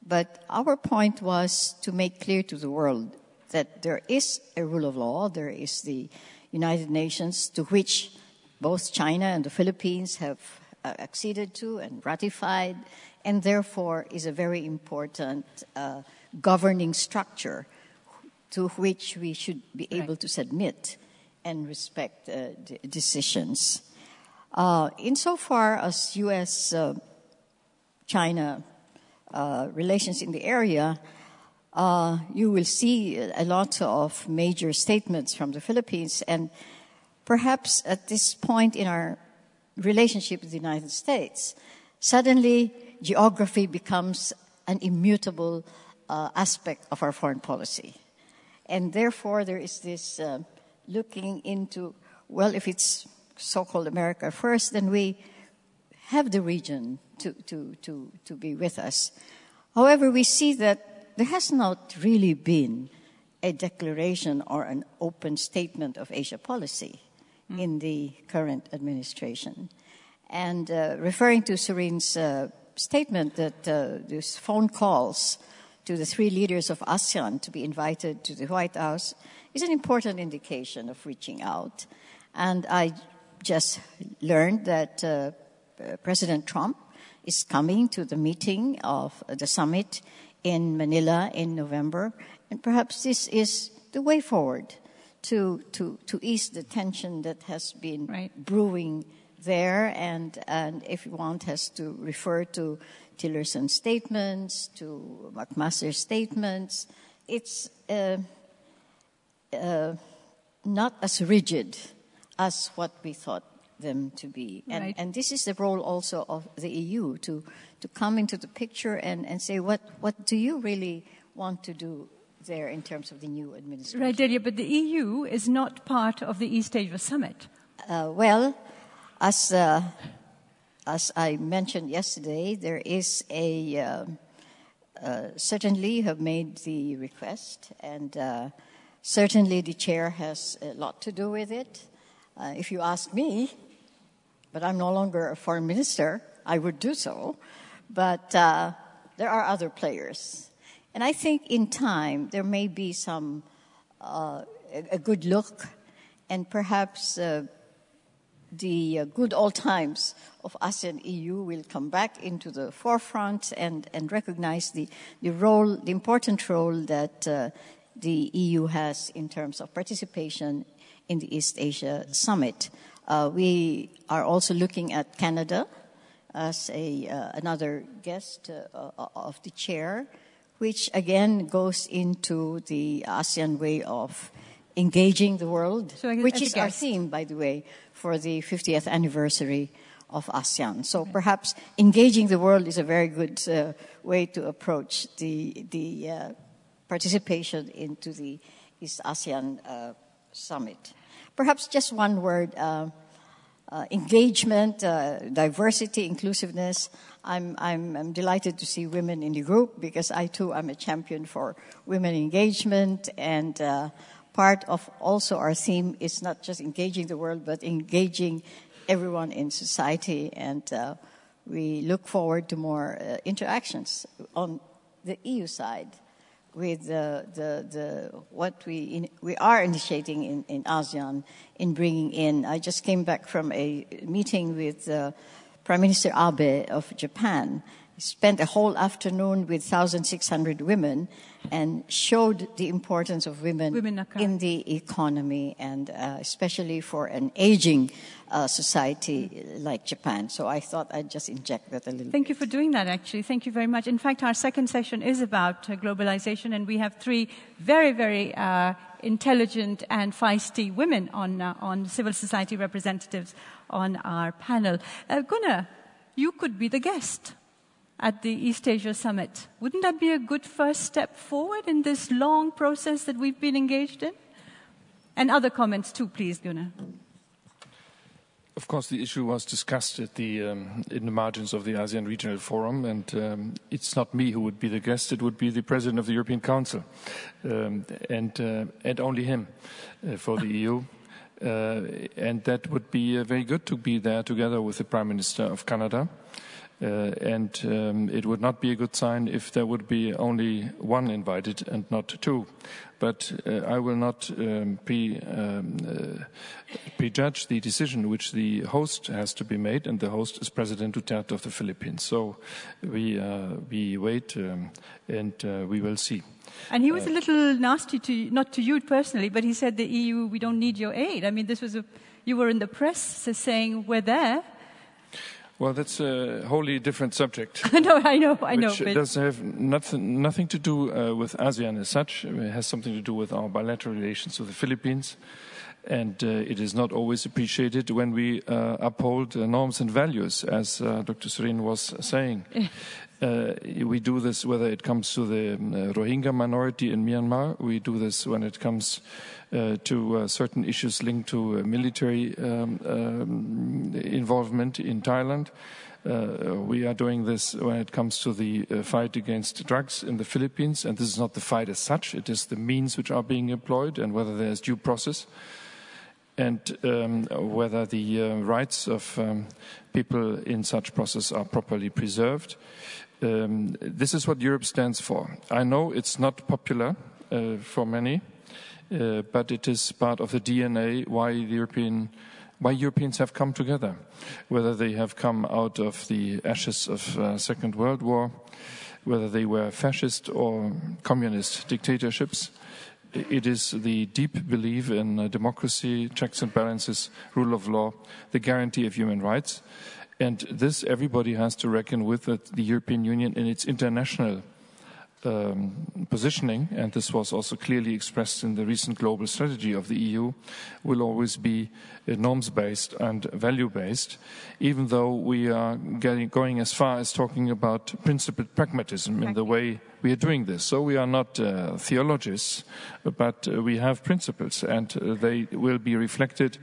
But our point was to make clear to the world that there is a rule of law, there is the United Nations to which both China and the Philippines have uh, acceded to and ratified, and therefore is a very important uh, governing structure to which we should be able to submit and respect uh, decisions. Uh, insofar as U.S. Uh, China uh, relations in the area, uh, you will see a lot of major statements from the Philippines. And perhaps at this point in our relationship with the United States, suddenly geography becomes an immutable uh, aspect of our foreign policy. And therefore, there is this uh, looking into, well, if it's so called America first, then we have the region to, to, to, to be with us. However, we see that there has not really been a declaration or an open statement of Asia policy mm. in the current administration. And uh, referring to Surin's uh, statement that uh, these phone calls to the three leaders of ASEAN to be invited to the White House is an important indication of reaching out. And I just learned that uh, President Trump is coming to the meeting of the summit in Manila in November. And perhaps this is the way forward to, to, to ease the tension that has been right. brewing there. And, and if you want, has to refer to Tillerson's statements, to McMaster's statements. It's uh, uh, not as rigid as what we thought them to be. And, right. and this is the role also of the EU to, to come into the picture and, and say, what, what do you really want to do there in terms of the new administration? Right, Delia, but the EU is not part of the East Asia Summit. Uh, well, as, uh, as I mentioned yesterday, there is a. Uh, uh certainly, have made the request, and uh, certainly the chair has a lot to do with it. Uh, if you ask me, but I'm no longer a foreign minister. I would do so. But uh, there are other players. And I think in time there may be some, uh, a, good look and perhaps uh, the uh, good old times of ASEAN EU will come back into the forefront and, and recognize the, the role, the important role that uh, the EU has in terms of participation in the East Asia Summit. Uh, we are also looking at Canada as a, uh, another guest uh, of the chair, which again goes into the ASEAN way of engaging the world, so which is our theme, by the way, for the 50th anniversary of ASEAN. So perhaps engaging the world is a very good uh, way to approach the, the uh, participation into the East ASEAN uh, summit. Perhaps just one word uh, engagement, uh, diversity, inclusiveness. I'm, I'm, I'm, delighted to see women in the group because I too am a champion for women engagement and uh, part of also our theme is not just engaging the world, but engaging everyone in society. And uh, we look forward to more uh, interactions on the EU side with the, the, the what we, in, we are initiating in, in ASEAN in bringing in. I just came back from a meeting with uh, Prime Minister Abe of Japan. Spent a whole afternoon with 1,600 women and showed the importance of women, women in the economy and uh, especially for an aging uh, society like Japan. So I thought I'd just inject that a little. Thank bit. you for doing that, actually. Thank you very much. In fact, our second session is about uh, globalization, and we have three very, very uh, intelligent and feisty women on, uh, on civil society representatives on our panel. Uh, Gunnar, you could be the guest at the East Asia Summit. Wouldn't that be a good first step forward in this long process that we've been engaged in? And other comments too, please, Gunnar. Of course, the issue was discussed the, um, in the margins of the ASEAN Regional Forum, and um, it's not me who would be the guest; it would be the President of the European Council, um, and uh, and only him uh, for the EU. Uh, and that would be uh, very good to be there together with the Prime Minister of Canada. Uh, and um, it would not be a good sign if there would be only one invited and not two. But uh, I will not um, pre, um, uh, prejudge the decision which the host has to be made, and the host is President Duterte of the Philippines. So we uh, we wait um, and uh, we will see. And he was a little nasty to not to you personally, but he said the EU we don't need your aid. I mean, this was a you were in the press saying we're there well, that's a wholly different subject. no, I know, I know. Which does have nothing, nothing to do uh, with ASEAN as such. It has something to do with our bilateral relations with the Philippines. And uh, it is not always appreciated when we uh, uphold uh, norms and values, as uh, Dr. Surin was saying. Uh, we do this whether it comes to the um, Rohingya minority in Myanmar. We do this when it comes uh, to uh, certain issues linked to uh, military um, um, involvement in Thailand. Uh, we are doing this when it comes to the uh, fight against drugs in the Philippines, and this is not the fight as such, it is the means which are being employed and whether there's due process and um, whether the uh, rights of um, people in such process are properly preserved. Um, this is what Europe stands for. I know it's not popular for many, uh, but it is part of the DNA why the European why Europeans have come together, whether they have come out of the ashes of uh, Second World War, whether they were fascist or communist dictatorships. It is the deep belief in uh, democracy, checks and balances, rule of law, the guarantee of human rights. And this everybody has to reckon with that the European Union in its international um, positioning, and this was also clearly expressed in the recent global strategy of the EU, will always be uh, norms based and value based, even though we are getting, going as far as talking about principled pragmatism in the way we are doing this. So we are not uh, theologists, but uh, we have principles, and uh, they will be reflected,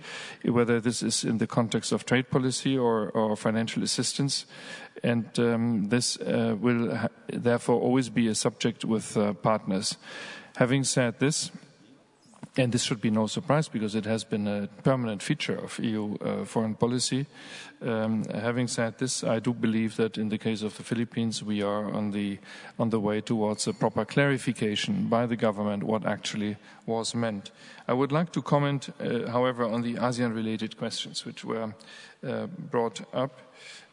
whether this is in the context of trade policy or, or financial assistance. And um, this uh, will ha- therefore always be a subject with uh, partners. Having said this, and this should be no surprise because it has been a permanent feature of EU uh, foreign policy. Um, having said this, I do believe that in the case of the Philippines, we are on the on the way towards a proper clarification by the government what actually was meant. I would like to comment, uh, however, on the ASEAN-related questions which were uh, brought up.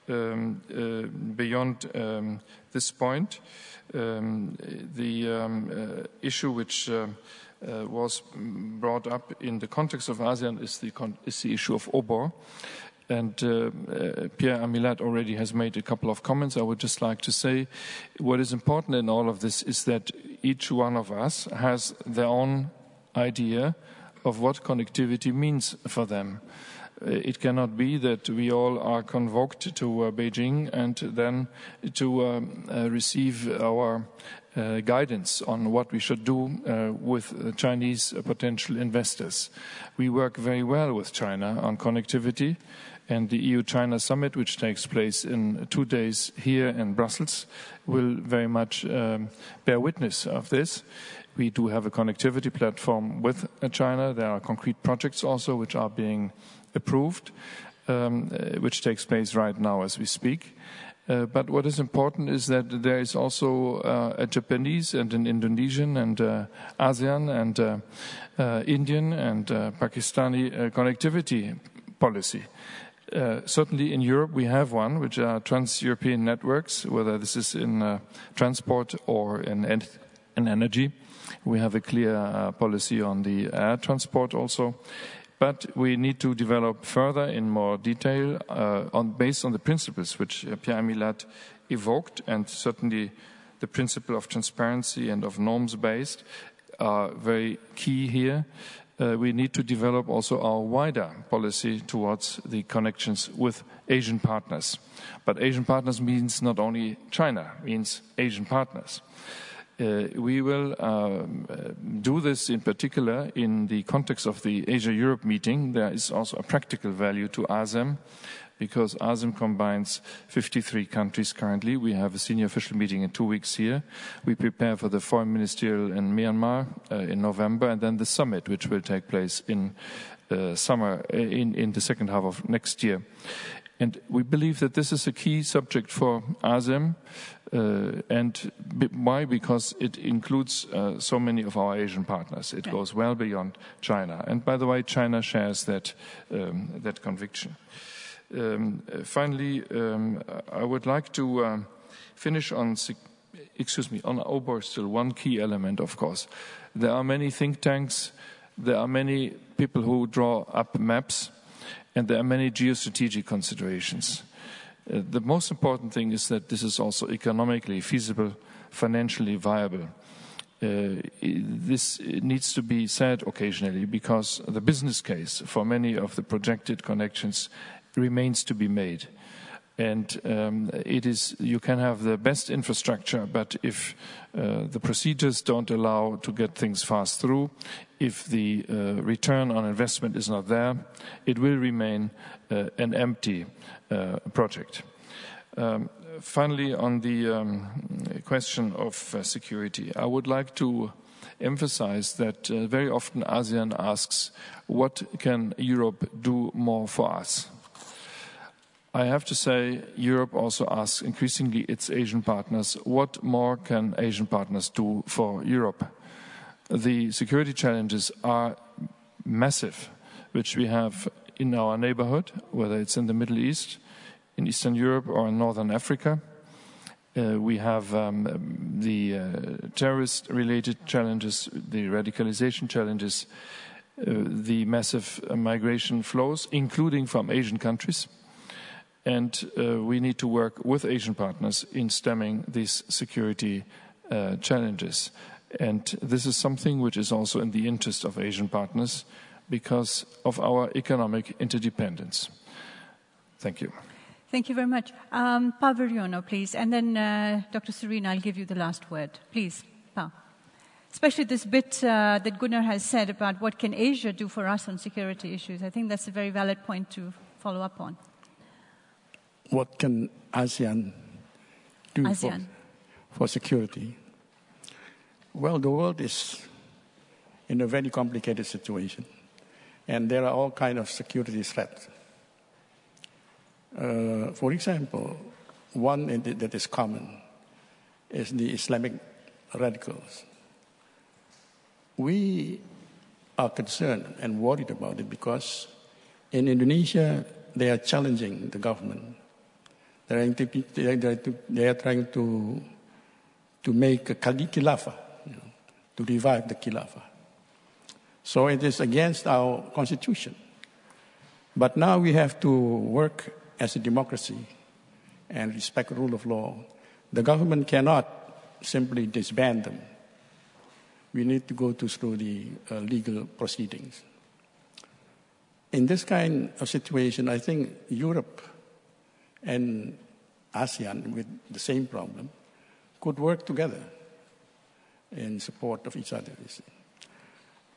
Um, uh, beyond um, this point, um, the um, uh, issue which uh, uh, was brought up in the context of ASEAN is the, is the issue of OBOR. And uh, uh, Pierre Amilhat already has made a couple of comments. I would just like to say what is important in all of this is that each one of us has their own idea of what connectivity means for them. Uh, it cannot be that we all are convoked to uh, Beijing and then to um, uh, receive our uh, guidance on what we should do uh, with uh, Chinese potential investors. We work very well with China on connectivity, And the EU China summit, which takes place in two days here in Brussels, will very much um, bear witness of this. We do have a connectivity platform with China. There are concrete projects also which are being approved, um, uh, which takes place right now as we speak. Uh, but what is important is that there is also uh, a Japanese and an Indonesian and uh, ASEAN and uh, uh, Indian and Pakistani connectivity policy. certainly in Europe we have one, which are trans-European networks, whether this is in transport or in, in energy. We have a clear policy on the air transport also. But we need to develop further in more detail uh, on, based on the principles which uh, Pierre Amilhat evoked, and certainly the principle of transparency and of norms based are very key here. Uh, we need to develop also our wider policy towards the connections with Asian partners. But Asian partners means not only China, means Asian partners. Uh, we will um, uh, do this in particular in the context of the Asia Europe meeting. There is also a practical value to ASEM because ASEM combines 53 countries currently. We have a senior official meeting in two weeks here. We prepare for the foreign ministerial in Myanmar uh, in November and then the summit, which will take place in uh, summer, uh, in, in the second half of next year. And we believe that this is a key subject for ASEM. Uh, and why? Because it includes uh, so many of our Asian partners. It yeah. goes well beyond China. And by the way, China shares that, um, that conviction. Um, finally, um, I would like to um, finish on, excuse me, on OBOR still one key element, of course. There are many think tanks, there are many people who draw up maps, and there are many geostrategic considerations. Uh, the most important thing is that this is also economically feasible, financially viable. Uh, this needs to be said occasionally because the business case for many of the projected connections remains to be made. And um, it is you can have the best infrastructure, but if uh, the procedures don't allow to get things fast through, if the uh, return on investment is not there, it will remain uh, an empty project. Um, finally, on the um, question of uh, security, I would like to emphasize that uh, very often ASEAN asks, what can Europe do more for us? I have to say, Europe also asks increasingly its Asian partners, what more can Asian partners do for Europe? The security challenges are massive, which we have in our neighborhood, whether it's in the Middle East, in Eastern Europe, or in Northern Africa. Uh, we have um, the uh, terrorist related challenges, the radicalization challenges, uh, the massive migration flows, including from Asian countries and uh, we need to work with Asian partners in stemming these security uh, challenges. And this is something which is also in the interest of Asian partners because of our economic interdependence. Thank you. Thank you very much. Um, Paul Viriono, please. And then uh, Dr. Surin, I'll give you the last word. Please, Paul. Especially this bit uh, that Gunnar has said about what can Asia do for us on security issues. I think that's a very valid point to follow up on what can ASEAN do ASEAN. For, for security? Well, the world is in a very complicated situation, and there are all kinds of security threats. Uh, for example, one that is common is the Islamic radicals. We are concerned and worried about it because in Indonesia they are challenging the government they are, to, they are trying to, to make a khilafah, you know, to revive the khilafah. So it is against our constitution. But now we have to work as a democracy and respect rule of law. The government cannot simply disband them. We need to go to, through the uh, legal proceedings. In this kind of situation, I think Europe and ASEAN with the same problem could work together in support of each other.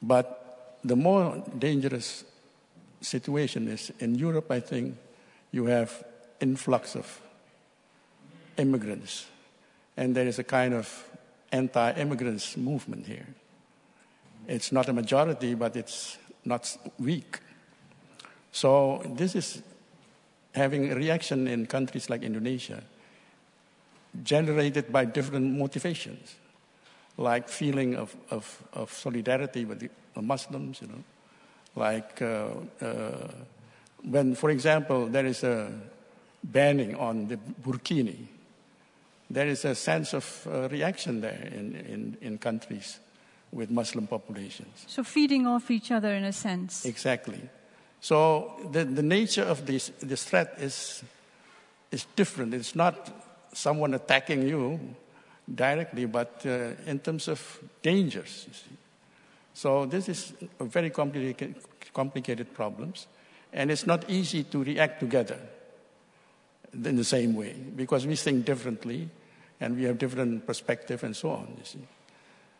But the more dangerous situation is in Europe, I think you have influx of immigrants, and there is a kind of anti-immigrants movement here. It's not a majority, but it's not weak. So this is having a reaction in countries like Indonesia, generated by different motivations, like feeling of, of, of solidarity with the Muslims, you know, like uh, uh, when, for example, there is a banning on the burkini, there is a sense of uh, reaction there in, in, in countries with Muslim populations. So feeding off each other in a sense. Exactly. So the, the nature of this, this threat is, is different. It's not someone attacking you directly, but uh, in terms of dangers. So this is a very complicated, complicated problems, and it's not easy to react together in the same way because we think differently and we have different perspective and so on. You see.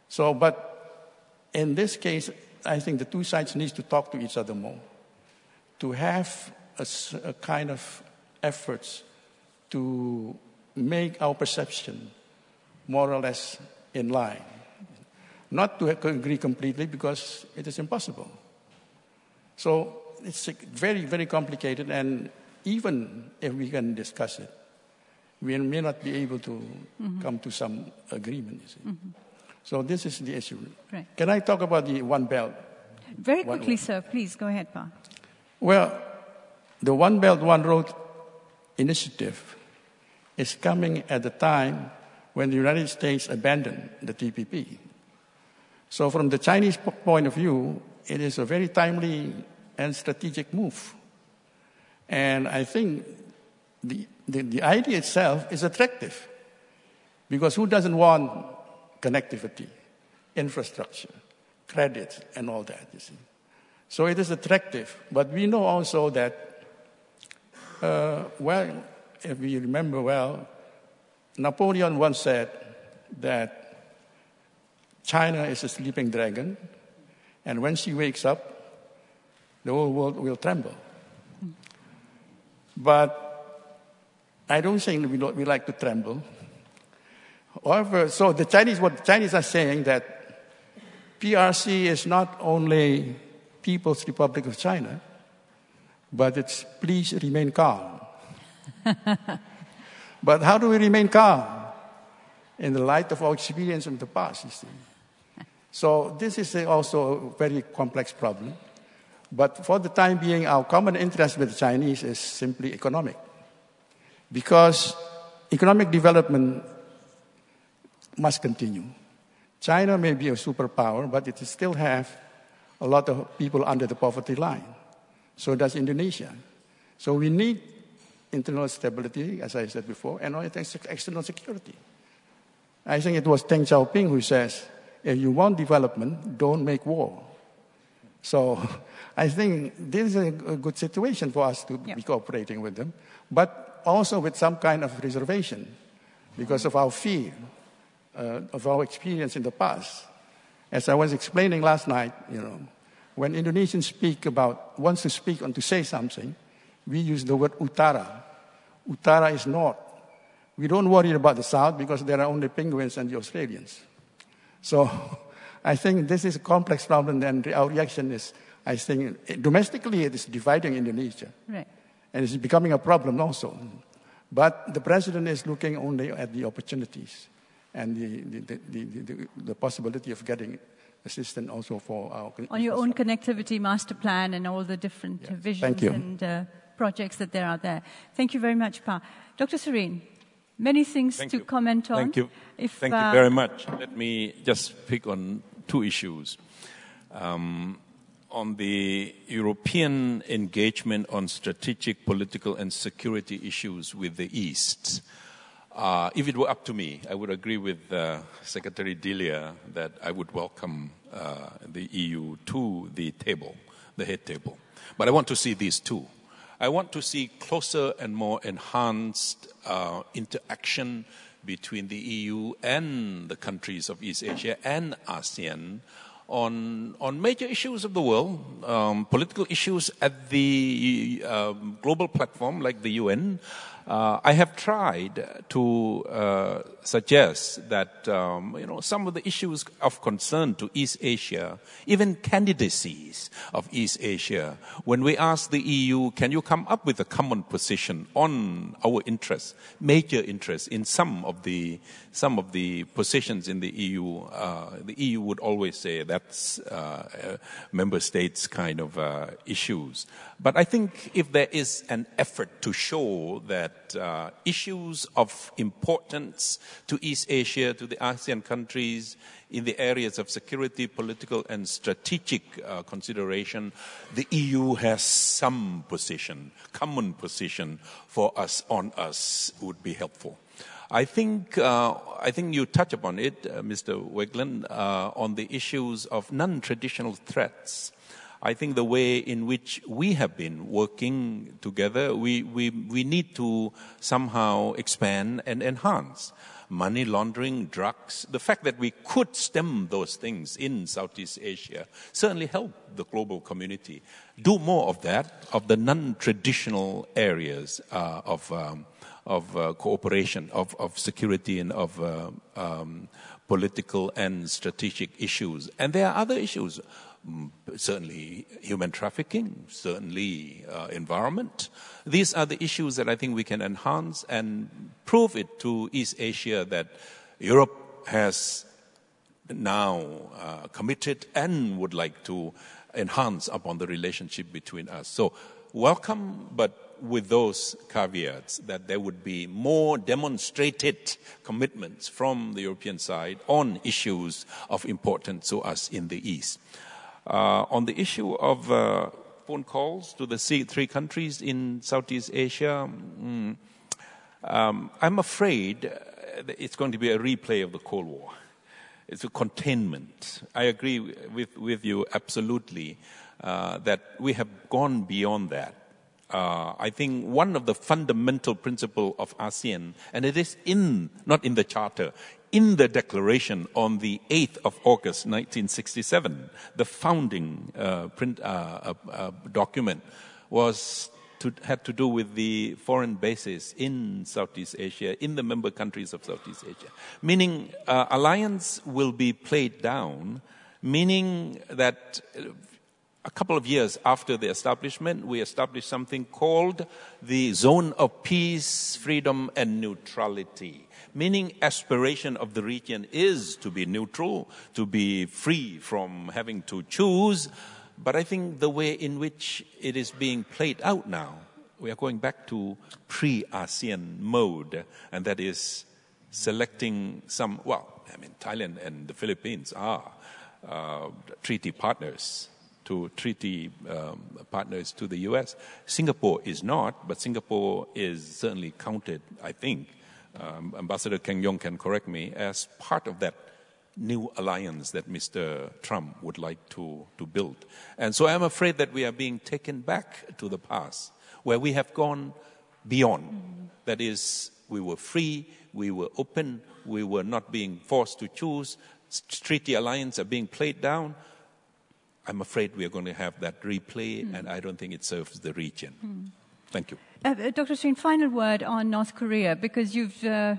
So, but in this case, I think the two sides need to talk to each other more to have a, a kind of efforts to make our perception more or less in line. Not to agree completely because it is impossible. So it's very, very complicated, and even if we can discuss it, we may not be able to mm-hmm. come to some agreement. Mm-hmm. So this is the issue. Right. Can I talk about the One Belt? Very quickly, one, sir. Please go ahead, Pa. Well, the One Belt, One Road initiative is coming at the time when the United States abandoned the TPP. So, from the Chinese point of view, it is a very timely and strategic move. And I think the, the, the idea itself is attractive because who doesn't want connectivity, infrastructure, credit, and all that, you see? So it is attractive. But we know also that, uh, well, if we remember well, Napoleon once said that China is a sleeping dragon, and when she wakes up, the whole world will tremble. But I don't think we, we like to tremble. However, so the Chinese, what the Chinese are saying that PRC is not only People's Republic of China, but it's please remain calm. but how do we remain calm? In the light of our experience in the past, you see. So this is also a very complex problem. But for the time being, our common interest with the Chinese is simply economic. Because economic development must continue. China may be a superpower, but it still have a lot of people under the poverty line. So does Indonesia. So we need internal stability, as I said before, and external security. I think it was Deng Xiaoping who says, if you want development, don't make war. So I think this is a, good situation for us to be cooperating with them, but also with some kind of reservation because of our fear, uh, of our experience in the past. As I was explaining last night, you know, when Indonesians speak about, wants to speak and to say something, we use the word utara. Utara is north. We don't worry about the south because there are only penguins and the Australians. So I think this is a complex problem, and our reaction is, I think, domestically it is dividing Indonesia. Right. And it's becoming a problem also. But the president is looking only at the opportunities and the, the, the, the, the possibility of getting assistance also for our. On your own connectivity master plan and all the different yes. visions and uh, projects that there are there. Thank you very much, Pa. Dr. Surin, many things Thank to you. comment on. Thank you. If, Thank uh, you very much. Let me just pick on two issues. Um, on the European engagement on strategic, political, and security issues with the East. Uh, if it were up to me, I would agree with uh, Secretary Delia that I would welcome uh, the EU to the table, the head table. But I want to see these two. I want to see closer and more enhanced uh, interaction between the EU and the countries of East Asia and ASEAN on, on major issues of the world, um, political issues at the um, global platform like the UN, uh, I have tried to uh, suggest that um, you know some of the issues of concern to East Asia, even candidacies of East Asia, when we ask the EU, can you come up with a common position on our interests, major interests in some of the some of the positions in the EU, uh, the EU would always say that's uh, member states kind of uh, issues. But I think if there is an effort to show that uh, issues of importance to East Asia, to the ASEAN countries, in the areas of security, political, and strategic uh, consideration, the EU has some position, common position for us on us would be helpful. I think uh, I think you touch upon it, uh, Mr. Wiegand, uh, on the issues of non-traditional threats. I think the way in which we have been working together, we, we, we need to somehow expand and enhance. Money laundering, drugs, the fact that we could stem those things in Southeast Asia certainly help the global community. Do more of that, of the non traditional areas uh, of, um, of uh, cooperation, of, of security, and of uh, um, political and strategic issues. And there are other issues certainly human trafficking, certainly uh, environment. These are the issues that I think we can enhance and prove it to East Asia that Europe has now uh, committed and would like to enhance upon the relationship between us. So, welcome, but with those caveats that there would be more demonstrated commitments from the European side on issues of importance to us in the East. Uh, on the issue of uh, phone calls to the three countries in Southeast Asia, mm, um, I'm afraid it's going to be a replay of the Cold War. It's a containment. I agree with, with you absolutely uh, that we have gone beyond that. Uh, I think one of the fundamental principle of ASEAN, and it is in, not in the charter, in the declaration on the 8th of August 1967, the founding uh, print, uh, uh, uh, document was to, had to do with the foreign bases in Southeast Asia, in the member countries of Southeast Asia. Meaning, uh, alliance will be played down, meaning that a couple of years after the establishment, we established something called the Zone of Peace, Freedom, and Neutrality meaning aspiration of the region is to be neutral, to be free from having to choose. But I think the way in which it is being played out now, we are going back to pre-ASEAN mode, and that is selecting some, well, I mean, Thailand and the Philippines are uh, treaty partners to treaty um, partners to the U.S. Singapore is not, but Singapore is certainly counted, I think, um, Ambassador Keng Yong can correct me, as part of that new alliance that Mr. Trump would like to, to build. And so I'm afraid that we are being taken back to the past, where we have gone beyond. Mm-hmm. That is, we were free, we were open, we were not being forced to choose. Treaty alliance are being played down. I'm afraid we are going to have that replay, mm. and I don't think it serves the region. Mm. Thank you. Uh, uh Dr. Surin, final word on North Korea, because you've, uh,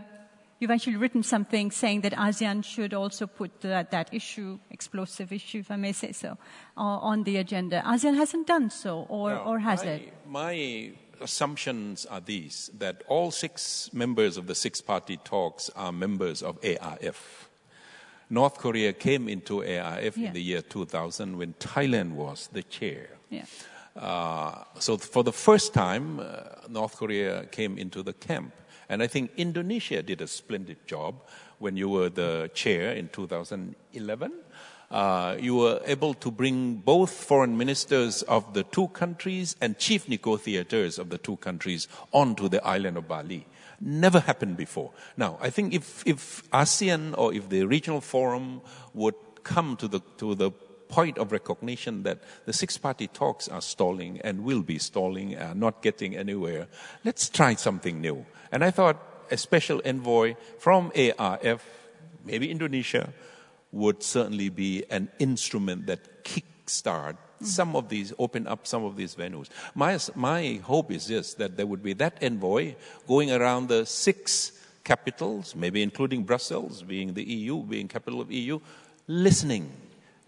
you've actually written something saying that ASEAN should also put that, that issue, explosive issue, if I may say so, uh, on the agenda. ASEAN hasn't done so, or, no, or has my, it? My assumptions are these that all six members of the six party talks are members of ARF. North Korea came into ARF yeah. in the year 2000 when Thailand was the chair. Yeah. Uh, so for the first time, uh, North Korea came into the camp. And I think Indonesia did a splendid job when you were the chair in 2011. Uh, you were able to bring both foreign ministers of the two countries and chief negotiators of the two countries onto the island of Bali. Never happened before. Now, I think if, if ASEAN or if the regional forum would come to the, to the point of recognition that the six party talks are stalling and will be stalling, not getting anywhere. Let's try something new. And I thought a special envoy from ARF, maybe Indonesia, would certainly be an instrument that kickstart mm. some of these, open up some of these venues. My, my hope is this, that there would be that envoy going around the six capitals, maybe including Brussels, being the EU, being capital of EU, listening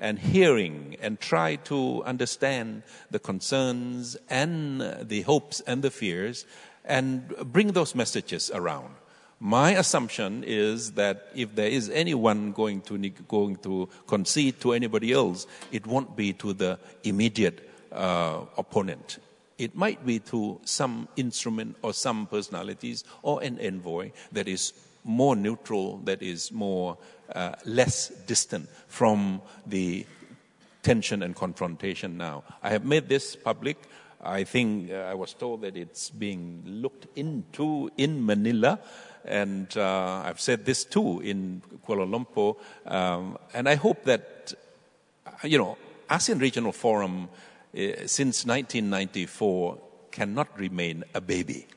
and hearing and try to understand the concerns and the hopes and the fears and bring those messages around. My assumption is that if there is anyone going to, going to concede to anybody else, it won't be to the immediate uh, opponent. It might be to some instrument or some personalities or an envoy that is more neutral, that is more uh, less distant from the tension and confrontation now. I have made this public. I think uh, I was told that it's being looked into in Manila, and uh, I've said this too in Kuala Lumpur. Um, and I hope that, you know, ASEAN Regional Forum uh, since 1994 cannot remain a baby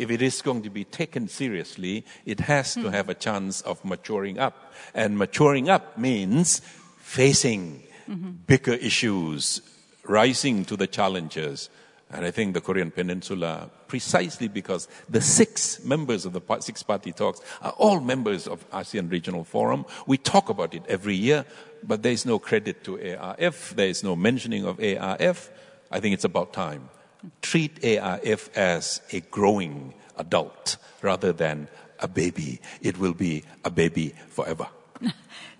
if it is going to be taken seriously, it has to hmm. have a chance of maturing up. And maturing up means facing mm-hmm. bigger issues, rising to the challenges. And I think the Korean Peninsula, precisely because the six members of the six party talks are all members of ASEAN Regional Forum. We talk about it every year, but there is no credit to ARF. There is no mentioning of ARF. I think it's about time treat ARF as a growing adult rather than a baby. It will be a baby forever.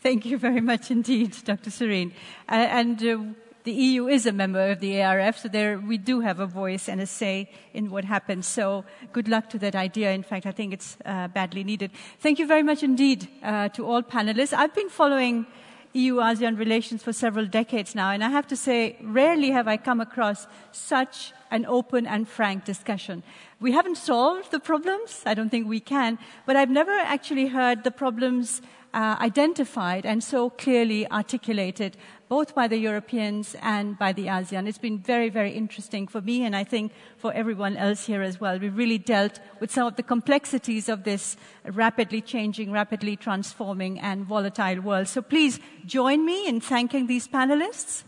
Thank you very much indeed, Dr. Surin. Uh, and uh, the EU is a member of the ARF, so there we do have a voice and a say in what happens. So good luck to that idea. In fact, I think it's uh, badly needed. Thank you very much indeed uh, to all panelists. I've been following EU-ASEAN relations for several decades now, and I have to say, rarely have I come across such an open and frank discussion. We haven't solved the problems, I don't think we can, but I've never actually heard the problems uh, identified and so clearly articulated both by the Europeans and by the ASEAN. It's been very, very interesting for me and I think for everyone else here as well. We really dealt with some of the complexities of this rapidly changing, rapidly transforming and volatile world. So please join me in thanking these panelists.